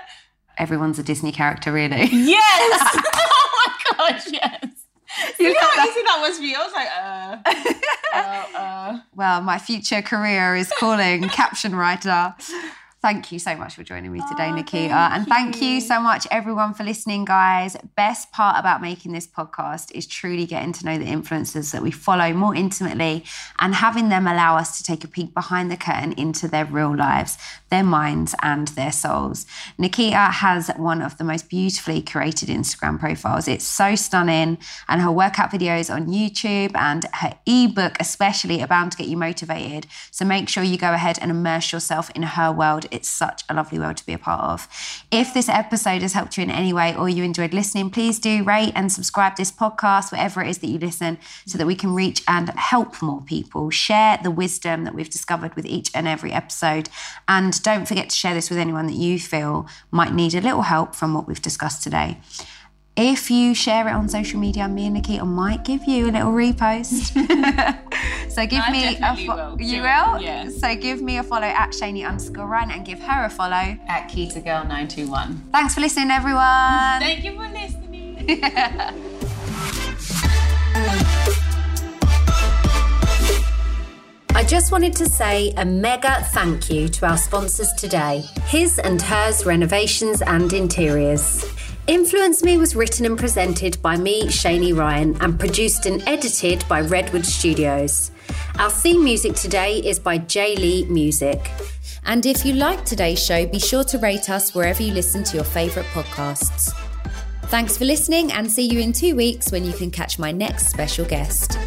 Everyone's a Disney character, really. Yes. oh my gosh, yes. You know how easy that was for you? I was like, uh, uh, uh. Well, my future career is calling <laughs> caption writer. Thank you so much for joining me today, oh, Nikita. Thank and thank you so much, everyone, for listening, guys. Best part about making this podcast is truly getting to know the influencers that we follow more intimately and having them allow us to take a peek behind the curtain into their real lives, their minds, and their souls. Nikita has one of the most beautifully curated Instagram profiles. It's so stunning, and her workout videos on YouTube and her ebook, especially, are bound to get you motivated. So make sure you go ahead and immerse yourself in her world it's such a lovely world to be a part of. If this episode has helped you in any way or you enjoyed listening, please do rate and subscribe this podcast, wherever it is that you listen, so that we can reach and help more people. Share the wisdom that we've discovered with each and every episode. And don't forget to share this with anyone that you feel might need a little help from what we've discussed today. If you share it on social media, me and Nikita might give you a little repost. <laughs> so give I me a follow. You will? Yeah. So give me a follow at Shaney underscore Ryan and give her a follow at Keto Girl 921. Thanks for listening, everyone. Thank you for listening. <laughs> I just wanted to say a mega thank you to our sponsors today His and Hers Renovations and Interiors. Influence Me was written and presented by me, Shaney Ryan, and produced and edited by Redwood Studios. Our theme music today is by Jay Lee Music. And if you like today's show, be sure to rate us wherever you listen to your favourite podcasts. Thanks for listening and see you in two weeks when you can catch my next special guest.